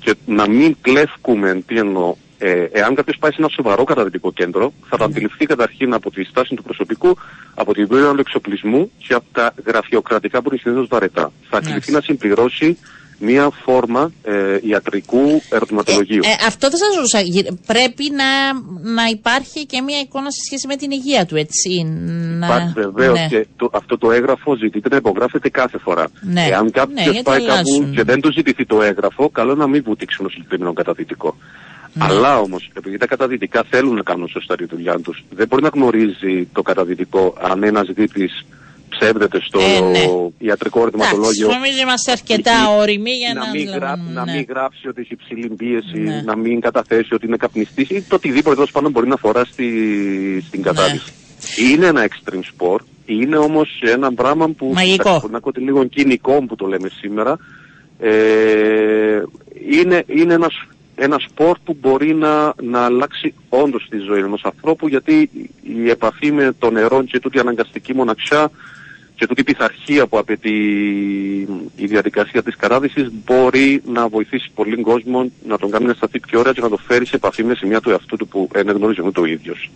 και να μην κλέφκουμε, τι εννοώ, ε, εάν κάποιος πάει σε ένα σοβαρό καταδυτικό κέντρο, θα το αντιληφθεί καταρχήν από τη στάση του προσωπικού, από την του εξοπλισμού και από τα γραφειοκρατικά που είναι συνήθως βαρετά. Θα κληθεί να συμπληρώσει μία φόρμα ε, ιατρικού ερωτηματολογίου. Ε, ε, αυτό θα σας ρωτούσα. Πρέπει να, να υπάρχει και μία εικόνα σε σχέση με την υγεία του, έτσι. Να... Υπάρχει βεβαίως ναι. και το, αυτό το έγγραφο ζητείται να υπογράφεται κάθε φορά. Ναι. Εάν κάποιος ναι, πάει κάπου και δεν του ζητηθεί το έγγραφο, καλό να μην βουτήξουν στο συγκεκριμένο καταδυτικό. Ναι. Αλλά όμως, επειδή τα καταδυτικά θέλουν να κάνουν σωστά τη δουλειά τους, δεν μπορεί να γνωρίζει το καταδυτικό αν ένας δίτης ψεύδεται στο ε, ναι. ιατρικό ερωτηματολόγιο. Νομίζω είμαστε αρκετά όριμοι για να, να, μην, γρά, ναι. να μην γράψει ότι έχει υψηλή πίεση, ναι. να μην καταθέσει ότι είναι καπνιστής ή το οτιδήποτε τέλος πάντων μπορεί να αφορά στη, στην κατάδυση. Ναι. Είναι ένα extreme sport, είναι όμως ένα πράγμα που. Μαγικό. Να ακούτε λίγο κοινικό που το λέμε σήμερα. Ε, είναι, είναι ένας ένα σπορ που μπορεί να, να αλλάξει όντως τη ζωή ενός ανθρώπου γιατί η επαφή με το νερό και τούτη αναγκαστική μοναξιά και τούτη πειθαρχία που απαιτεί η διαδικασία της καράδισης μπορεί να βοηθήσει πολύ κόσμο να τον κάνει να σταθεί πιο ωραία και να το φέρει σε επαφή με σημεία του εαυτού του που δεν γνωρίζει ούτε ο ίδιος.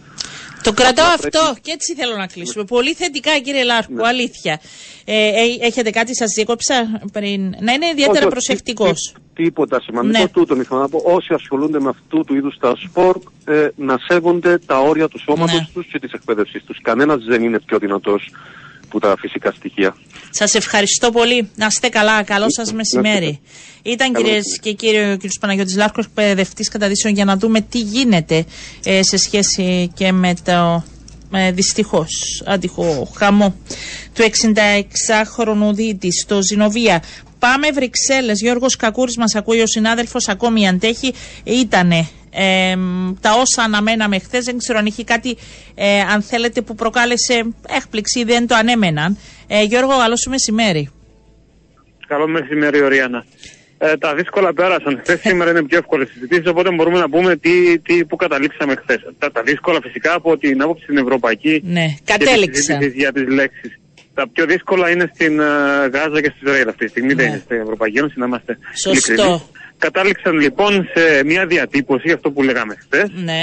Το κρατάω αυτό και έτσι θέλω να κλείσουμε. Πολύ θετικά κύριε Λάρκου, ναι. αλήθεια. Ε, ε, έχετε κάτι σας δίκοψα πριν; Να είναι ιδιαίτερα προσεκτικός. τίποτα σημαντικό ναι. τούτο ήθελα να πω. Όσοι ασχολούνται με αυτού του είδους τα σπορ ε, να σέβονται τα όρια του σώματος ναι. τους και της εκπαίδευσης τους. Κανένας δεν είναι πιο δυνατός που τα φυσικά στοιχεία. Σας ευχαριστώ πολύ. Να είστε καλά. Καλό σας μεσημέρι. Ήταν κυρίες και κύριοι ο κ. Παναγιώτης Λάρκος, εκπαιδευτή καταδύσεων, για να δούμε τι γίνεται ε, σε σχέση και με το ε, δυστυχώς άτυχο χαμό του 66χρονου δίτη στο Ζηνοβία. Πάμε Βρυξέλλες. Γιώργος Κακούρης μας ακούει ο συνάδελφος, ακόμη αντέχει. Ήτανε ε, τα όσα αναμέναμε χθες. Δεν ξέρω αν είχε κάτι, ε, αν θέλετε, που προκάλεσε έκπληξη, δεν το ανέμεναν. Ε, Γιώργο, καλό σου μεσημέρι. Καλό μεσημέρι, Οριάννα. Ε, τα δύσκολα πέρασαν. Χθες σήμερα είναι πιο εύκολες συζητήσεις, οπότε μπορούμε να πούμε τι, τι, που καταλήξαμε χθες. Τα, τα δύσκολα φυσικά από την άποψη την ευρωπαϊκή ναι, κατέληξα. για τις λέξεις. Τα πιο δύσκολα είναι στην uh, Γάζα και στη Ισραήλ αυτή τη στιγμή. Ναι. Δεν είναι στην Ευρωπαϊκή Ένωση, να είμαστε Σωστό. Κατάληξαν λοιπόν σε μια διατύπωση, αυτό που λέγαμε χθες, ναι.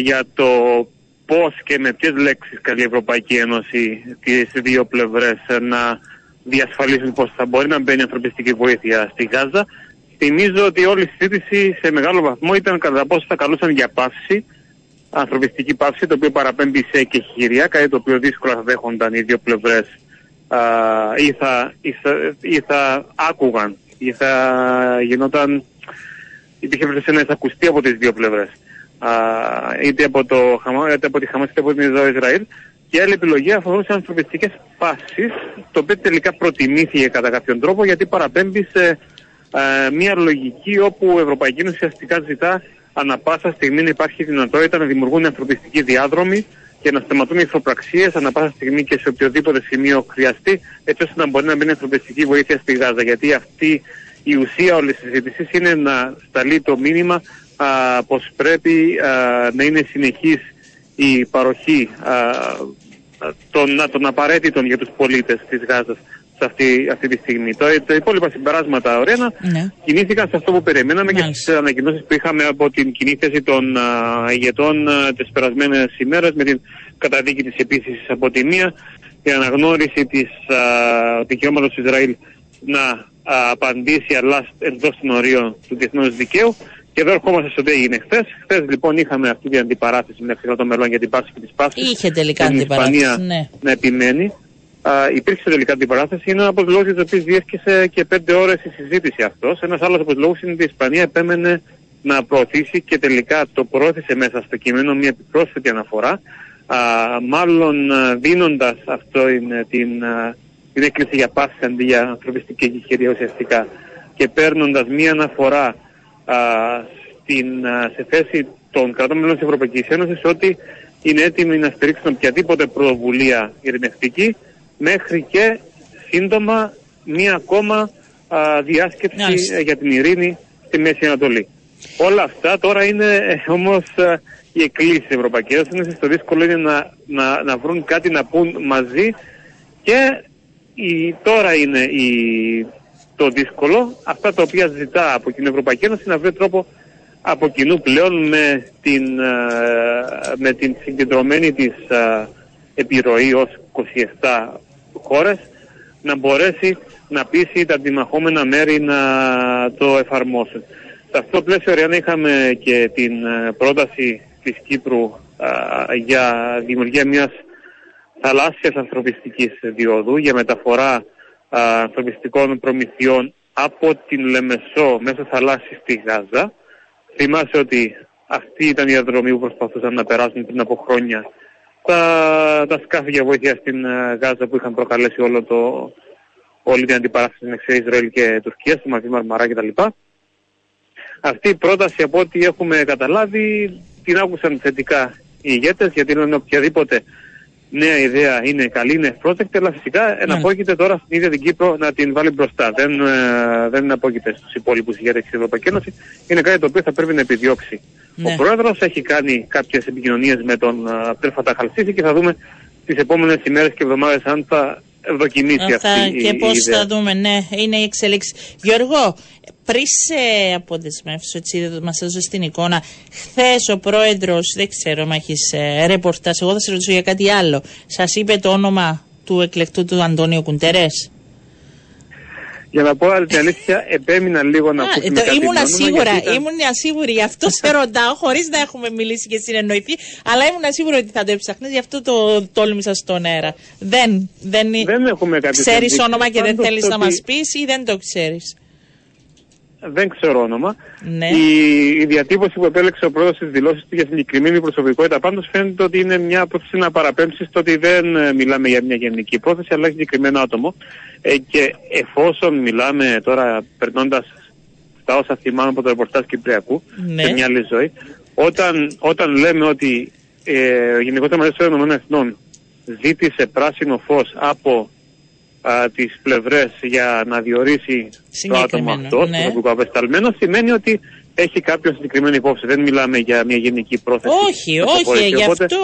για το πώς και με ποιες λέξεις καλεί η Ευρωπαϊκή Ένωση τις δύο πλευρές να διασφαλίσουν πώ θα μπορεί να μπαίνει ανθρωπιστική βοήθεια στη Γάζα. Θυμίζω ότι όλη η συζήτηση σε μεγάλο βαθμό ήταν κατά πόσο θα καλούσαν για πάυση, ανθρωπιστική πάυση, το οποίο παραπέμπει σε εκεχηρία, κάτι το οποίο δύσκολα θα δέχονταν οι δύο πλευρές α, ή, θα, ή, θα, ή θα άκουγαν ή θα γινόταν υπήρχε να εισακουστεί από τις δύο πλευρές. Είτε από, το, είτε από τη Χαμάς είτε από την Ισραήλ. Και άλλη επιλογή αφορούσε ανθρωπιστικές πάσεις το οποίο τελικά προτιμήθηκε κατά κάποιον τρόπο γιατί παραπέμπει σε μια λογική όπου η Ευρωπαϊκή Ένωση ουσιαστικά ζητά ανα πάσα στιγμή να υπάρχει δυνατότητα να δημιουργούν ανθρωπιστικοί διάδρομοι και να σταματούν οι ηθοπραξίε ανα πάσα στιγμή και σε οποιοδήποτε σημείο χρειαστεί, έτσι ώστε να μπορεί να μπει ανθρωπιστική βοήθεια στη Γάζα. Γιατί αυτή η ουσία όλης της συζήτησης είναι να σταλεί το μήνυμα πως πρέπει α, να είναι συνεχής η παροχή α, των, των απαραίτητων για τους πολίτες της Γάζας σε αυτή, αυτή τη στιγμή. Το, τα υπόλοιπα συμπεράσματα ωραία ναι. κινήθηκαν σε αυτό που περιμέναμε Μάλιστα. και στις ανακοινώσεις που είχαμε από την κοινή θέση των α, ηγετών α, τις περασμένες ημέρες με την καταδίκη της επίσης από τη μία, η αναγνώριση της δικαιώματος του Ισραήλ να α, απαντήσει αλλά εντός των ορίων του διεθνούς δικαίου και εδώ ερχόμαστε στο τι έγινε χθες. Χθες λοιπόν είχαμε αυτή την αντιπαράθεση μεταξύ των μελών για την Πάσχη της Πάσχης. Είχε τελικά αντιπαράθεση. Ναι. Να επιμένει. Α, υπήρξε τελικά αντιπαράθεση. Είναι ένας από τους λόγους για τους οποίους διέσχισε και πέντε ώρες η συζήτηση αυτός. Ένας άλλος από τους λόγους είναι ότι η Ισπανία επέμενε να προωθήσει και τελικά το προώθησε μέσα στο κείμενο μια επιπρόσθετη αναφορά. Α, μάλλον δίνοντας αυτό είναι την, την έκκληση για πάση αντί για ανθρωπιστική εγχειρία ουσιαστικά και παίρνοντας μια αναφορά α, στην, α, σε θέση των κρατών μελών της Ευρωπαϊκής Ένωσης ότι είναι έτοιμοι να στηρίξουν οποιαδήποτε πρωτοβουλία ειρηνευτική μέχρι και σύντομα μία ακόμα α, διάσκεψη για την ειρήνη στη Μέση Ανατολή. Όλα αυτά τώρα είναι ε, όμως η εκκλήση της Ευρωπαϊκής Ένωσης. Το δύσκολο είναι να, να, να βρουν κάτι να πούν μαζί και η, τώρα είναι η, το δύσκολο, αυτά τα οποία ζητά από την Ευρωπαϊκή Ένωση να βρει τρόπο από κοινού πλέον με την, ε, με την συγκεντρωμένη της ε, επιρροή ως 27 χώρες να μπορέσει να πείσει τα αντιμαχόμενα μέρη να το εφαρμόσουν. Σε αυτό το πλαίσιο Ριάννα είχαμε και την ε, πρόταση της Κύπρου για δημιουργία μιας θαλάσσιας ανθρωπιστικής διόδου για μεταφορά ανθρωπιστικών προμηθειών από την Λεμεσό μέσα θαλάσση στη Γάζα. Θυμάσαι ότι αυτή ήταν η διαδρομή που προσπαθούσαν να περάσουν πριν από χρόνια τα, τα σκάφη για βοήθεια στην ε, Γάζα που είχαν προκαλέσει όλο το, όλη την αντιπαράθεση μεταξύ Ισραήλ και Τουρκία, στη Μαύρη Μαρμαρά κτλ. Αυτή η πρόταση από ό,τι έχουμε καταλάβει την άκουσαν θετικά οι ηγέτες γιατί λένε οποιαδήποτε νέα ιδέα είναι καλή, είναι ευπρόσδεκτη, αλλά φυσικά ναι. εναπόκειται τώρα στην ίδια την Κύπρο να την βάλει μπροστά. Δεν, ε, δεν εναπόκειται στους υπόλοιπους ηγέτες της Ευρωπαϊκής Ένωσης. Είναι κάτι το οποίο θα πρέπει να επιδιώξει. Ναι. Ο Πρόεδρος έχει κάνει κάποιες επικοινωνίες με τον Απτέλ Φαταχαλσίση και θα δούμε τις επόμενες ημέρες και εβδομάδες αν θα ευδοκιμήσει Αυτά αυτή και η, πώ θα δούμε, ναι, είναι η εξέλιξη. Γιώργο, πριν σε αποδεσμεύσω, έτσι μας έδωσε την εικόνα, χθες ο πρόεδρος, δεν ξέρω αν έχεις ε, ρεπορτάζ, εγώ θα σε ρωτήσω για κάτι άλλο. Σας είπε το όνομα του εκλεκτού του Αντώνιο Κουντερές; Για να πω την αλήθεια, επέμεινα λίγο να ακούσουμε κάτι Ήμουν σίγουρα, ήταν... ήμουν σίγουρη, γι' αυτό σε ρωτάω, χωρίς να έχουμε μιλήσει και συνεννοηθεί, αλλά ήμουν σίγουρη ότι θα το έψαχνες, γι' αυτό το τόλμησα στον αέρα. Δεν, δεν, δεν έχουμε κάποιο Ξέρεις όνομα και δεν θέλεις να μας πεις ή δεν το ξέρεις δεν ξέρω όνομα. Ναι. Η, η διατύπωση που επέλεξε ο πρόεδρος της δηλώσης του για συγκεκριμένη προσωπικότητα πάντως φαίνεται ότι είναι μια πρόθεση να παραπέμψει στο ότι δεν ε, μιλάμε για μια γενική πρόθεση αλλά συγκεκριμένο άτομο. Ε, και εφόσον μιλάμε τώρα περνώντας τα όσα θυμάμαι από το ρεπορτάζ Κυπριακού ναι. σε μια άλλη ζωή, όταν, όταν λέμε ότι ε, ο Γενικός των Εθνών ζήτησε πράσινο φως από α, τις πλευρές για να διορίσει το άτομο αυτό, ναι. το απεσταλμένο, σημαίνει ότι έχει κάποιο συγκεκριμένο υπόψη. Δεν μιλάμε για μια γενική πρόθεση. Όχι, όχι, γι' αυτό.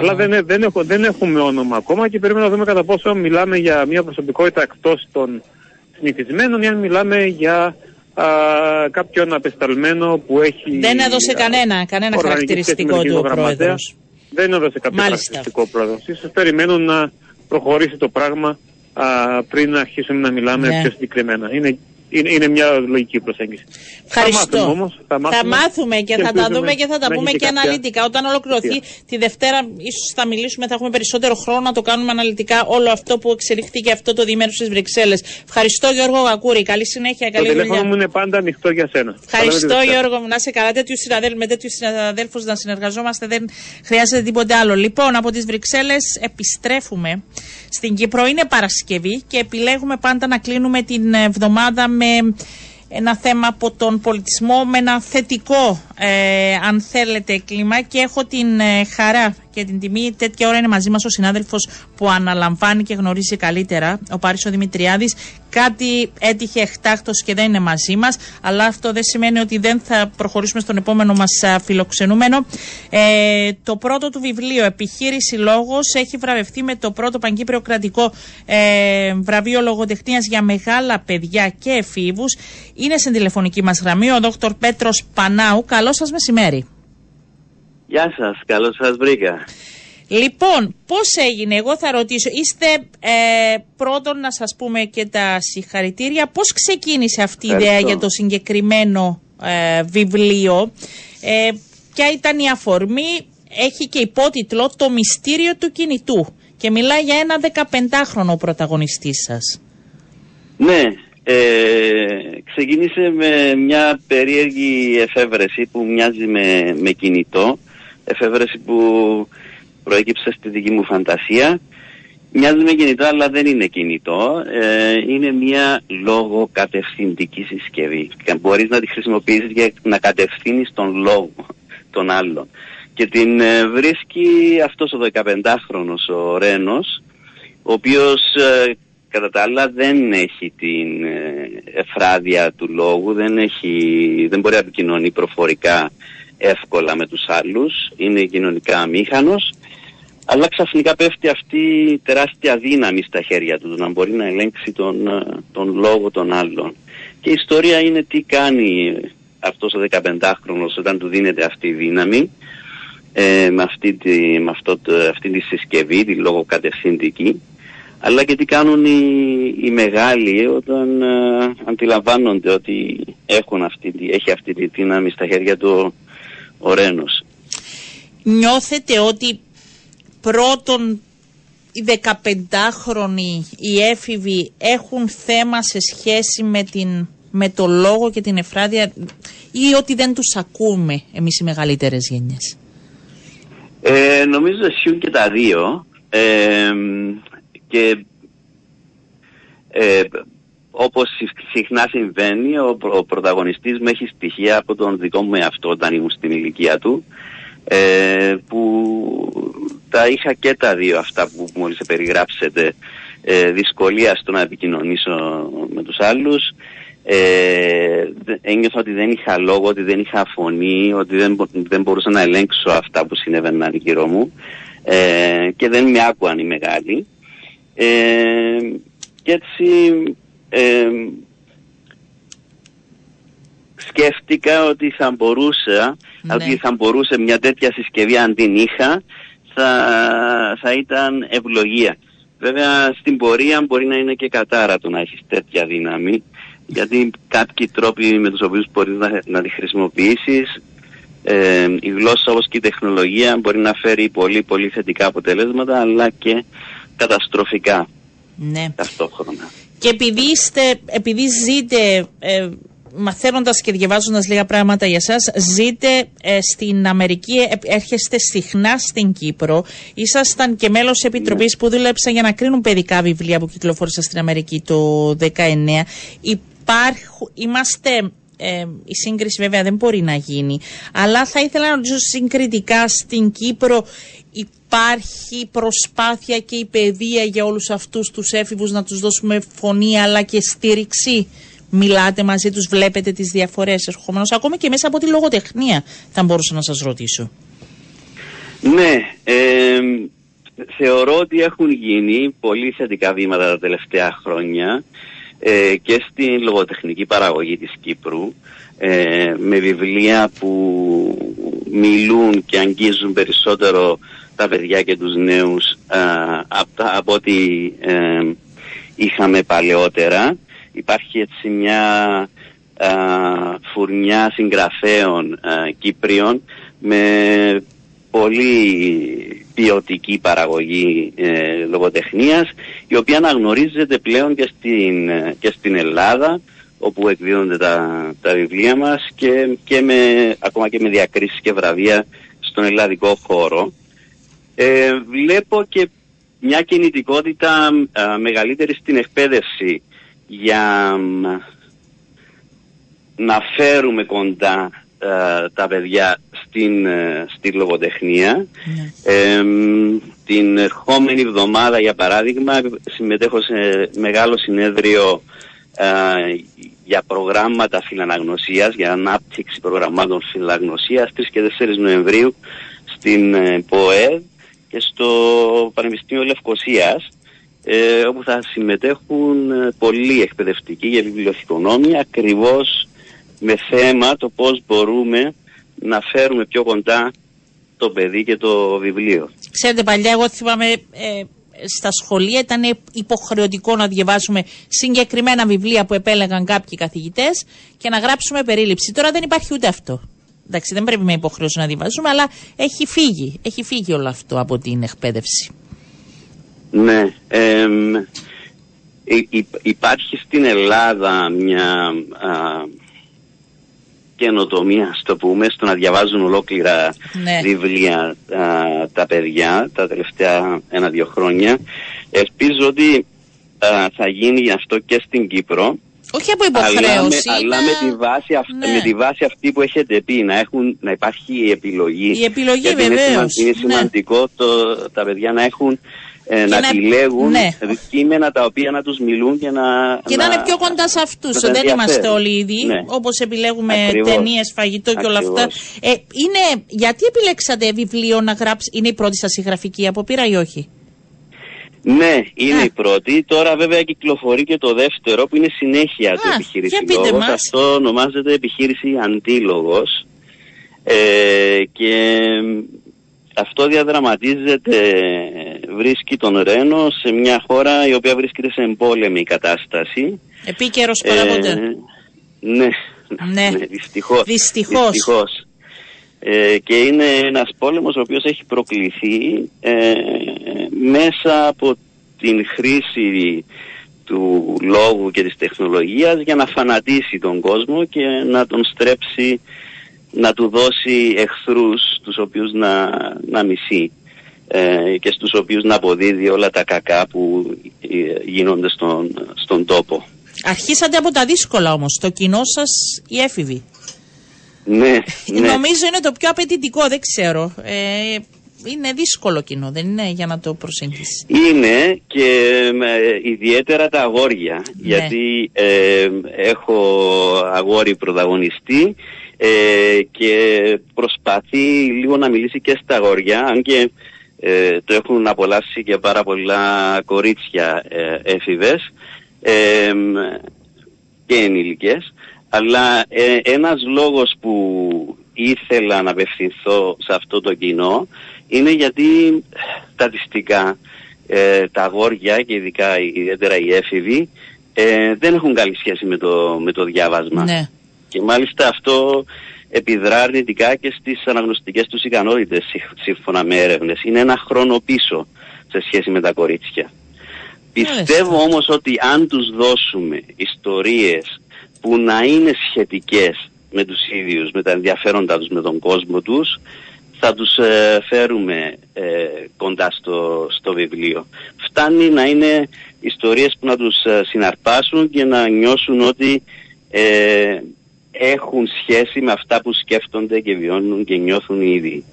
Αλλά δεν, δεν, έχω, δεν έχουμε όνομα ακόμα και πρέπει να δούμε κατά πόσο μιλάμε για μια προσωπικότητα εκτός των συνηθισμένων ή αν μιλάμε για α, κάποιον απεσταλμένο που έχει... Δεν έδωσε κανένα, κανένα χαρακτηριστικό του ο πρόεδρος. Δεν έδωσε κάποιο χαρακτηριστικό πρόεδρος. Ίσως περιμένουν να προχωρήσει το πράγμα α, πριν αρχίσουμε να μιλάμε ναι. πιο συγκεκριμένα. Είναι είναι, είναι μια λογική προσέγγιση. Ευχαριστώ. Θα μάθουμε, όμως, θα μάθουμε, θα μάθουμε και, θα τα ελπίζουμε δούμε και θα τα να πούμε έχει και κάποια αναλυτικά. Όταν ολοκληρωθεί ουσία. τη Δευτέρα, ίσως θα μιλήσουμε, θα έχουμε περισσότερο χρόνο να το κάνουμε αναλυτικά όλο αυτό που εξελιχθήκε αυτό το διήμερο στις Βρυξέλλες. Ευχαριστώ Γιώργο Γακούρη. Καλή συνέχεια, Το καλή τηλέφωνο δουλειά. μου είναι πάντα ανοιχτό για σένα. Θα λέμε τη Ευχαριστώ Δευτέρα. Γιώργο μου. Να είσαι καλά. Τέτοιους συναδέλφου, με τέτοιους συναδέλφους να συνεργαζόμαστε δεν χρειάζεται τίποτε άλλο. Λοιπόν, από τις Βρυξέλλες επιστρέφουμε στην Κύπρο. Είναι Παρασκευή και επιλέγουμε πάντα να κλείνουμε την εβδομάδα με ένα θέμα από τον πολιτισμό με ένα θετικό ε, αν θέλετε κλίμα. Και έχω την ε, χαρά και την τιμή. Τέτοια ώρα είναι μαζί μας ο συνάδελφος που αναλαμβάνει και γνωρίζει καλύτερα ο Πάρης ο Δημητριάδης. Κάτι έτυχε εκτάκτος και δεν είναι μαζί μας αλλά αυτό δεν σημαίνει ότι δεν θα προχωρήσουμε στον επόμενο μας α, φιλοξενούμενο. Ε, το πρώτο του βιβλίο επιχείρηση λόγος έχει βραβευτεί με το πρώτο Παγκύπριο Κρατικό ε, βραβείο λογοτεχνίας για μεγάλα παιδιά και εφήβους. Είναι στην τηλεφωνική μας γραμμή ο Δόκτωρ Πέτρος Πανάου. Καλό σας μεσημέρι Γεια σας, καλώς σας βρήκα. Λοιπόν, πώς έγινε, εγώ θα ρωτήσω, είστε ε, πρώτον να σας πούμε και τα συγχαρητήρια, πώς ξεκίνησε αυτή η ιδέα Ευχαριστώ. για το συγκεκριμένο ε, βιβλίο, ε, ποια ήταν η αφορμή, έχει και υπότιτλο «Το μυστήριο του κινητού» και μιλάει για ένα 15χρονο ο πρωταγωνιστής σας. Ναι, ε, ξεκίνησε με μια περίεργη εφεύρεση που μοιάζει με, με κινητό. Εφεύρεση που προέκυψε στη δική μου φαντασία. Μοιάζει με κινητό αλλά δεν είναι κινητό. Ε, είναι μια λογοκατευθυντική συσκευή. Και Μπορείς να τη χρησιμοποιήσεις για να κατευθύνεις τον λόγο των άλλων. Και την ε, βρίσκει αυτός ο 15χρονος ο Ρένος ο οποίος ε, κατά τα άλλα δεν έχει την ε, εφράδια του λόγου, δεν, έχει, δεν μπορεί να επικοινωνεί προφορικά εύκολα με τους άλλους, είναι κοινωνικά αμήχανος, αλλά ξαφνικά πέφτει αυτή η τεράστια δύναμη στα χέρια του, να μπορεί να ελέγξει τον, ε, τον λόγο των άλλων. Και η ιστορία είναι τι κάνει αυτός ο 15χρονος όταν του δίνεται αυτή η δύναμη, ε, με, αυτή τη, με αυτό, το- αυτή τη συσκευή, τη λογοκατευθυντική, αλλά και τι κάνουν οι, οι μεγάλοι όταν ε, αντιλαμβάνονται ότι έχουν αυτή, τη- έχει αυτή τη δύναμη στα χέρια του ο Ρένος. Νιώθετε ότι πρώτον οι 15χρονοι, οι έφηβοι έχουν θέμα σε σχέση με, την, με το λόγο και την εφράδια ή ότι δεν τους ακούμε εμείς οι μεγαλύτερες γενιές; Ε, νομίζω ισχύουν και τα δύο ε, και ε, όπως συ- συχνά συμβαίνει ο, προ- ο πρωταγωνιστής με έχει στοιχεία από τον δικό μου εαυτό όταν ήμουν στην ηλικία του ε, που τα είχα και τα δύο αυτά που μόλις περιγράψετε ε, δυσκολία στο να επικοινωνήσω με τους άλλους ε, δε- ένιωθα ότι δεν είχα λόγο, ότι δεν είχα φωνή, ότι δεν, μπο- δεν μπορούσα να ελέγξω αυτά που συνέβαιναν γύρω μου ε, και δεν με άκουαν οι μεγάλοι. Ε, και έτσι ε, σκέφτηκα ότι θα μπορούσα, Ναι. ότι θα μπορούσε μια τέτοια συσκευή αν την είχα θα, θα ήταν ευλογία. Βέβαια στην πορεία μπορεί να είναι και κατάρα το να έχεις τέτοια δύναμη γιατί κάποιοι τρόποι με τους οποίους μπορείς να, να τη χρησιμοποιήσεις ε, η γλώσσα όπως και η τεχνολογία μπορεί να φέρει πολύ πολύ θετικά αποτελέσματα αλλά και καταστροφικά Ναι. ταυτόχρονα. Και επειδή, είστε, επειδή ζείτε, ε, μαθαίνοντας και διαβάζοντας λίγα πράγματα για σας, ζείτε ε, στην Αμερική, ε, έρχεστε συχνά στην Κύπρο. Ήσασταν και μέλος επιτροπής που δούλεψαν για να κρίνουν παιδικά βιβλία που κυκλοφόρησαν στην Αμερική το 19. Υπάρχουν, είμαστε, ε, η σύγκριση βέβαια δεν μπορεί να γίνει, αλλά θα ήθελα να ρωτήσω συγκριτικά στην Κύπρο υπάρχει προσπάθεια και η παιδεία για όλους αυτούς τους έφηβους να τους δώσουμε φωνή αλλά και στήριξη; Μιλάτε μαζί τους, βλέπετε τις διαφορές ερχόμενος, ακόμη και μέσα από τη λογοτεχνία θα μπορούσα να σας ρωτήσω. Ναι, ε, θεωρώ ότι έχουν γίνει πολύ θετικά βήματα τα τελευταία χρόνια ε, και στην λογοτεχνική παραγωγή της Κύπρου ε, με βιβλία που μιλούν και αγγίζουν περισσότερο τα παιδιά και τους νέους α, από, τα- από ό,τι ε, είχαμε παλαιότερα. Υπάρχει έτσι μια α, φουρνιά συγγραφέων α, Κύπριων με πολύ ποιοτική παραγωγή ε, λογοτεχνίας η οποία αναγνωρίζεται πλέον και στην, ε, και στην Ελλάδα όπου εκδίδονται τα, τα βιβλία μας και, και με, ακόμα και με διακρίσεις και βραβεία στον ελλαδικό χώρο. Ε, βλέπω και μια κινητικότητα μεγαλύτερη στην εκπαίδευση για να φέρουμε κοντά τα παιδιά στην, ε, στη λογοτεχνία. Ναι. την ερχόμενη εβδομάδα, για παράδειγμα, συμμετέχω σε μεγάλο συνέδριο για προγράμματα φιλαναγνωσίας, για ανάπτυξη προγραμμάτων φιλαναγνωσίας 3 και 4 Νοεμβρίου στην ε, ΠΟΕΔ και στο Πανεπιστήμιο Λευκοσίας ε, όπου θα συμμετέχουν ε, πολλοί εκπαιδευτικοί για βιβλιοθηκονόμοι ακριβώς με θέμα το πώς μπορούμε να φέρουμε πιο κοντά το παιδί και το βιβλίο. Ξέρετε παλιά εγώ θυμάμαι ε, στα σχολεία ήταν υποχρεωτικό να διαβάσουμε συγκεκριμένα βιβλία που επέλεγαν κάποιοι καθηγητές και να γράψουμε περίληψη. Τώρα δεν υπάρχει ούτε αυτό. Εντάξει, δεν πρέπει με υποχρέωση να διαβάζουμε, αλλά έχει φύγει. Έχει φύγει όλο αυτό από την εκπαίδευση. Ναι. Ε, υπάρχει στην Ελλάδα μια α, καινοτομία, στο πούμε, στο να διαβάζουν ολόκληρα ναι. βιβλία τα παιδιά τα τελευταία ένα-δύο χρόνια. Ελπίζω ότι θα γίνει αυτό και στην Κύπρο. Όχι από υποχρέωση. Αλλά, με, τη βάση ναι. με τη βάση αυτή που έχετε πει, να, έχουν, να υπάρχει η επιλογή. Η επιλογή βεβαίως. Είναι, είναι σημαντικό το, τα παιδιά να έχουν ε, να, να επιλέγουν ναι. κείμενα τα οποία να τους μιλούν και να... Και να, είναι πιο κοντά σε αυτούς, δεν είμαστε όλοι ήδη, ναι. όπως επιλέγουμε ταινίες, φαγητό και όλα αυτά. Ε, είναι, γιατί επιλέξατε βιβλίο να γράψει, είναι η πρώτη σας συγγραφική απόπειρα ή όχι; Ναι, είναι η πρώτη. Τώρα βέβαια κυκλοφορεί και το δεύτερο που είναι συνέχεια του επιχείρηση λόγος. Αυτό ονομάζεται επιχείρηση αντίλογος. Ε, και αυτό διαδραματίζεται, βρίσκει τον Ρένο σε μια χώρα η οποία βρίσκεται σε εμπόλεμη κατάσταση. Επίκαιρος παραγόντα. Ε, ναι, ναι, ναι δυστυχώς. Δυστυχώς. Ε, και είναι ένας πόλεμος ο οποίος έχει προκληθεί ε, μέσα από την χρήση του λόγου και της τεχνολογίας για να φανατίσει τον κόσμο και να τον στρέψει να του δώσει εχθρούς τους οποίους να, να μισεί ε, και στους οποίους να αποδίδει όλα τα κακά που ε, γίνονται στον, στον τόπο. Αρχίσατε από τα δύσκολα όμως, το κοινό σας οι έφηβοι. Ναι, ναι. Νομίζω είναι το πιο απαιτητικό, δεν ξέρω. Ε, είναι δύσκολο κοινό, δεν είναι για να το προσεγγίσεις. Είναι και ιδιαίτερα τα αγόρια, ναι. γιατί ε, έχω αγόρι πρωταγωνιστή ε, και προσπαθεί λίγο να μιλήσει και στα αγόρια, αν και ε, το έχουν απολαύσει και πάρα πολλά κορίτσια ε, έφηβες ε, και ενήλικες. Αλλά ε, ένας λόγος που ήθελα να απευθυνθώ σε αυτό το κοινό είναι γιατί στατιστικά ε, τα αγόρια και ειδικά ιδιαίτερα οι έφηβοι ε, δεν έχουν καλή σχέση με το, με το διάβασμα. Ναι. Και μάλιστα αυτό επιδρά αρνητικά και στις αναγνωστικές τους ικανότητες σύμφωνα με έρευνες. Είναι ένα χρόνο πίσω σε σχέση με τα κορίτσια. Πιστεύω όμως ότι αν τους δώσουμε ιστορίες που να είναι σχετικές με τους ίδιους, με τα ενδιαφέροντα τους, με τον κόσμο τους, θα τους ε, φέρουμε ε, κοντά στο, στο βιβλίο. Φτάνει να είναι ιστορίες που να τους ε, συναρπάσουν και να νιώσουν ότι έχουν σχέση με αυτά που σκέφτονται και βιώνουν και νιώθουν ήδη.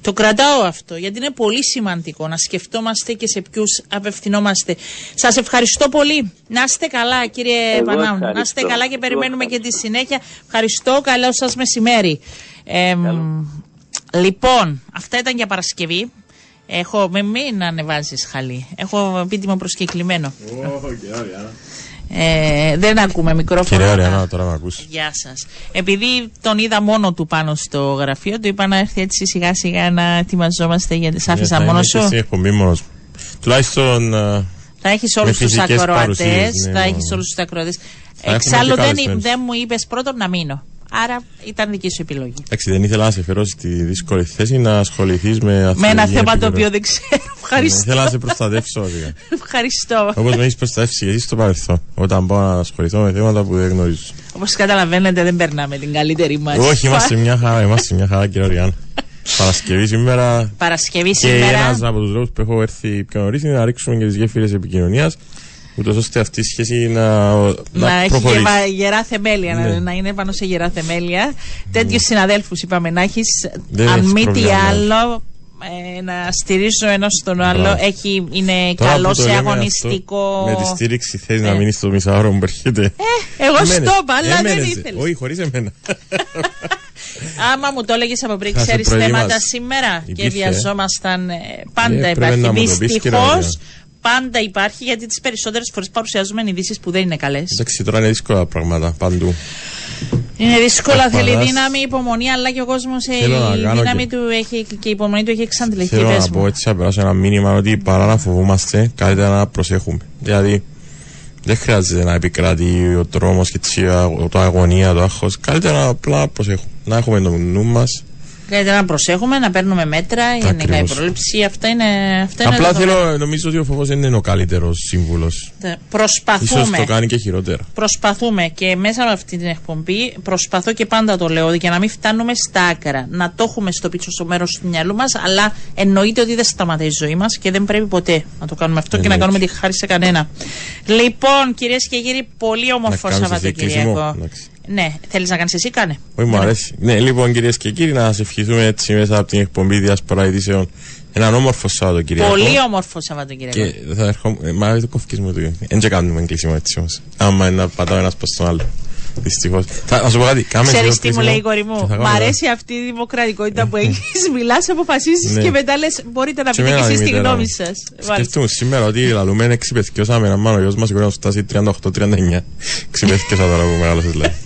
Το κρατάω αυτό γιατί είναι πολύ σημαντικό να σκεφτόμαστε και σε ποιους απευθυνόμαστε. Σας ευχαριστώ πολύ. Να είστε καλά, κύριε Πανάου. Να είστε καλά και περιμένουμε και τη συνέχεια. Ευχαριστώ. Καλό σας μεσημέρι. Ε, λοιπόν, αυτά ήταν για Παρασκευή. Έχω, με μην ανεβάζεις χαλί. Έχω επίτιμο προσκεκλημένο. Oh, ε, δεν ακούμε μικρόφωνο. Κυρία Ριανά, τώρα με ακούσεις. Γεια σας. Επειδή τον είδα μόνο του πάνω στο γραφείο, του είπα να έρθει έτσι σιγά σιγά να ετοιμαζόμαστε γιατί σ' άφησα ναι, μόνο σου. Εσύ εκπομπή μόνο. Τουλάχιστον. Uh, Θα έχεις όλους Με τους φυσικές ακροατές. παρουσίες, ναι, θα μόνο. έχεις όλους τους ακροατές. έχουμε Εξάλλου και δεν, καλεσμένους. δεν μου είπες πρώτον να μείνω. Άρα ήταν δική σου επιλογή. Εντάξει, δεν ήθελα να σε φέρω στη δύσκολη θέση να ασχοληθείς με Με ένα αθλητική θέμα το επίπεδο. οποίο δεν ξέρω. Ναι, Ευχαριστώ. Ήθελα να σε προστατεύσω. βασικά. Ευχαριστώ. Όπως με έχεις προστατεύσει και εσύ στο παρελθόν. Όταν πάω να ασχοληθώ με θέματα που δεν γνωρίζω. Όπως καταλαβαίνετε, δεν περνάμε την καλύτερη μας. Όχι, είμαστε μια χαρά, είμαστε μια χαρά, κύριε Ριάννα. Παρασκευή σήμερα. Παρασκευή Και σήμερα. ένας από τους λόγους που έχω έρθει πιο νωρίς είναι να ρίξουμε και τις γέφυρες επικοινωνίας, ούτως ώστε αυτή η σχέση να, να, να έχει προχωρήσει. γεβα- γερά θεμέλια, να, Ναι. να είναι πάνω σε γερά θεμέλια. Τέτοιους συναδέλφους είπαμε να έχεις. Δεν Αν έχεις μη τι πρόβλημα, ναι. άλλο, ε, να στηρίζω ένας τον άλλο. Μπράβο. Έχει, είναι Τώρα καλό που το σε λέμε αγωνιστικό. αυτό, με τη στήριξη θες να Ε. μείνεις στο μισάωρο που έρχεται. Εγώ Εμένες. στο είπα, αλλά δεν Εμένες. ήθελες. Όχι, χωρίς εμένα. Άμα μου το έλεγες από πριν, Θα σε ξέρεις προετοιμάσει. θέματα σήμερα και Υπήρχε. βιαζόμασταν. ε, πάντα Ε, πρέπει υπάρχει. να μου το πεις, κύριε Δυστυχώ Μαρία. Πάντα υπάρχει γιατί τις περισσότερες φορές παρουσιάζουμε ειδήσεις που δεν είναι καλές. Εντάξει, τώρα είναι δύσκολα τα πράγματα παντού. Είναι δύσκολα, θέλει Ευπαθάς. δύναμη, υπομονή, αλλά και ο κόσμος Θέλω να η κάνω δύναμη και- του έχει, και η υπομονή του έχει εξαντληθεί. Θέλω Πες να μου. πω έτσι να περάσω ένα μήνυμα ότι παρά να φοβούμαστε, καλύτερα να προσέχουμε. Δηλαδή, δεν χρειάζεται να επικρατεί ο τρόμος και τσι- α- το αγωνία, το άγχος. Καλύτερα απλά να προσέχουμε. Να έχουμε το νου μας. Καλύτερα να προσέχουμε, να παίρνουμε μέτρα, γενικά η Ακριβώς. πρόληψη. Αυτά είναι, αυτά είναι Απλά δεδομένα. θέλω, νομίζω ότι ο φόβος δεν είναι ο καλύτερος σύμβουλος. Τε- σω Προσπαθούμε. το κάνει και χειρότερα. Προσπαθούμε και μέσα από αυτή την εκπομπή προσπαθώ και πάντα το λέω για να μην φτάνουμε στα άκρα. Να το έχουμε στο πίσω στο μέρος του μυαλού μας, αλλά εννοείται ότι δεν σταματάει η ζωή μας και δεν πρέπει ποτέ να το κάνουμε αυτό και να Εννοείται. κάνουμε τη χάρη σε κανένα. Λοιπόν, κυρίες και κύριοι, πολύ όμορφο κάνεις εσύ Σαββατοκύριακο. Κλείσιμο; Εντάξει. Ναι, θέλεις να κάνεις εσύ, κάνε. Όχι, μου αρέσει. Ναι, λοιπόν, κυρίες και κύριοι, να σας ευχηθούμε έτσι μέσα από την εκπομπή Διασπορά Ειδήσεων έναν όμορφο Σαββατοκύριακο. Πολύ όμορφο Σαββατοκύριακο. Και θα ερχόμαι. Ε, μα δεν κοφκείς μου το. Δεν και κάνουμε κλείσιμο έτσι όμως. Άμα είναι να πατάω ένας προς τον άλλο. Δυστυχώς. Θα να σου πω κάτι. Κάμε Ξέρεις λίγο τι μου κλείσιμο λέει η κόρη και μου. θα Μ' κάνουμε αρέσει αυτή η δημοκρατικότητα που έχεις. Μιλάς, αποφασίσει Ναι. και μετά λες: Μπορείτε να Και πείτε και εμένα εσεί η τη μητέρα γνώμη μου. σας. Σκεφτούμε σήμερα ότι λαλούμε εξυπεθκιώσαμε ένα μάνο γιος μας μπορεί να σου φτάσει 38-39. Ξυπεθκιώσα τώρα που μεγάλωσες λέει.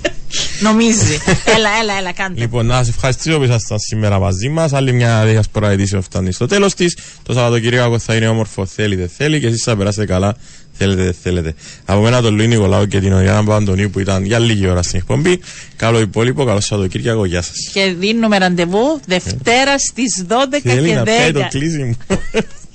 Νομίζει. έλα, έλα, έλα, κάντε. Λοιπόν, να σα ευχαριστήσω που ήσασταν σήμερα μαζί μας. Άλλη μια διασπορά ειδήσεων φτάνει στο τέλος της. Το Σαββατοκύριακο θα είναι όμορφο, θέλει δεν θέλει και εσείς θα περάσετε καλά, θέλετε δεν θέλετε. Από μένα τον Λουί Νικολάου και την Οριάννα Παπαντονίου που ήταν για λίγη ώρα στην εκπομπή. Καλό υπόλοιπο, καλό Σαββατοκύριακο, γεια σας. Και δίνουμε ραντεβού Δευτέρα στις 12 Θέλει και να πιάει το 10. κλείσιμο.